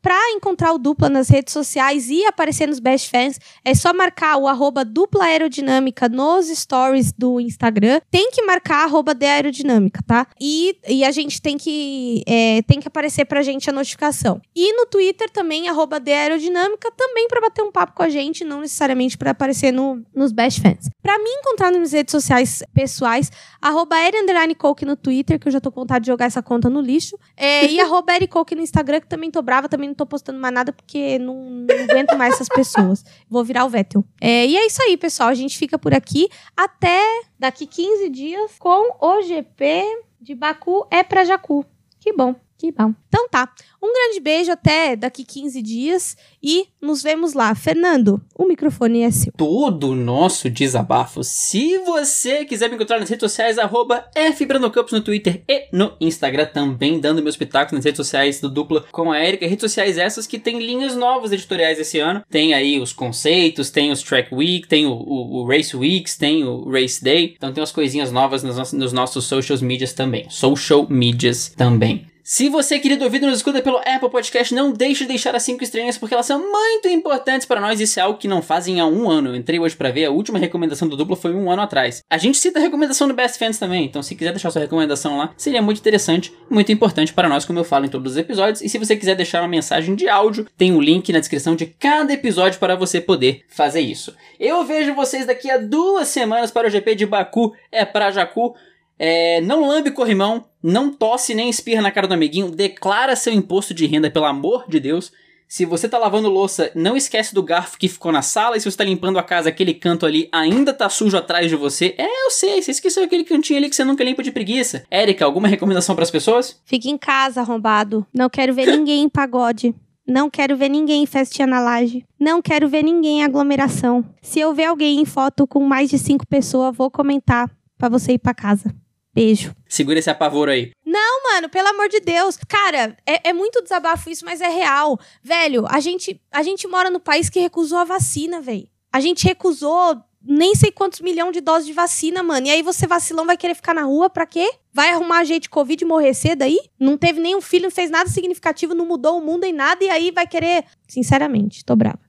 Para encontrar o Dupla nas redes sociais e aparecer nos Best Fans, é só marcar o arroba dupla aerodinâmica nos stories do Instagram. Tem que marcar arroba de aerodinâmica, tá? E, e a gente tem que, é, tem que aparecer pra gente a notificação. E no Twitter também, arroba de aerodinâmica, também para bater um papo com a gente, não necessariamente para aparecer no, nos Best Fans. Pra me encontrar nas redes sociais pessoais, arroba no Twitter, que eu já tô com vontade de jogar essa conta no lixo. É, e arroba Coke no Instagram, que também tô brava, também não tô postando mais nada, porque não, não aguento mais essas pessoas. Vou virar o Vettel. É, e é isso aí, pessoal. A gente fica por aqui até daqui 15 dias com o GP de Baku é pra Jacu. Que bom. Que bom. Então tá. Um grande beijo até daqui 15 dias e nos vemos lá. Fernando, o microfone é seu. Todo o nosso desabafo. Se você quiser me encontrar nas redes sociais, arroba no Twitter e no Instagram também, dando meus pitacos nas redes sociais do Dupla com a Erika. Redes sociais essas que tem linhas novas editoriais esse ano. Tem aí os conceitos, tem os Track Week, tem o, o, o Race Weeks, tem o Race Day. Então tem umas coisinhas novas nos, nos nossos social medias também. Social medias também. Se você, querido ouvido, nos escuta pelo Apple Podcast, não deixe de deixar as 5 estrelas, porque elas são muito importantes para nós. Isso é algo que não fazem há um ano. Eu entrei hoje para ver, a última recomendação do duplo foi um ano atrás. A gente cita a recomendação do Best Fans também, então se quiser deixar sua recomendação lá, seria muito interessante, muito importante para nós, como eu falo em todos os episódios. E se você quiser deixar uma mensagem de áudio, tem um link na descrição de cada episódio para você poder fazer isso. Eu vejo vocês daqui a duas semanas para o GP de Baku, é para Jacu. É, não lambe corrimão, não tosse nem espirra na cara do amiguinho, declara seu imposto de renda, pelo amor de Deus. Se você tá lavando louça, não esquece do garfo que ficou na sala. E se você tá limpando a casa, aquele canto ali ainda tá sujo atrás de você. É, eu sei, você esqueceu aquele cantinho ali que você nunca limpa de preguiça. Érica, alguma recomendação para as pessoas? Fique em casa, arrombado. Não quero ver ninguém em pagode. Não quero ver ninguém em festinha na laje. Não quero ver ninguém em aglomeração. Se eu ver alguém em foto com mais de cinco pessoas, vou comentar para você ir para casa. Beijo. Segura esse apavoro aí. Não, mano, pelo amor de Deus. Cara, é, é, muito desabafo isso, mas é real. Velho, a gente, a gente mora no país que recusou a vacina, velho. A gente recusou nem sei quantos milhões de doses de vacina, mano. E aí você vacilão vai querer ficar na rua pra quê? Vai arrumar gente Covid e morrer cedo aí? Não teve nenhum filho, não fez nada significativo, não mudou o mundo em nada e aí vai querer. Sinceramente, tô brava.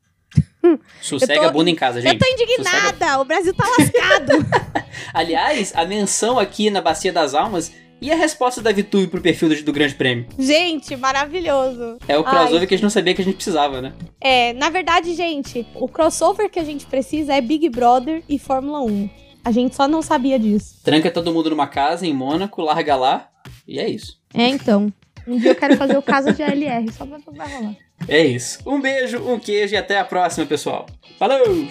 Sossega tô, a bunda em casa, gente. Eu tô indignada, Sossega... o Brasil tá lascado. Aliás, a menção aqui na Bacia das Almas E a resposta da VTube pro perfil do, do Grande Prêmio? Gente, maravilhoso. É o crossover Ai, que a gente não sabia que a gente precisava, né? É, na verdade, gente, o crossover que a gente precisa é Big Brother e Fórmula 1. A gente só não sabia disso. Tranca todo mundo numa casa em Mônaco, larga lá e é isso. É, então. Um dia eu quero fazer o caso de ALR, só pra vai rolar. É isso. Um beijo, um queijo e até a próxima, pessoal. Falou!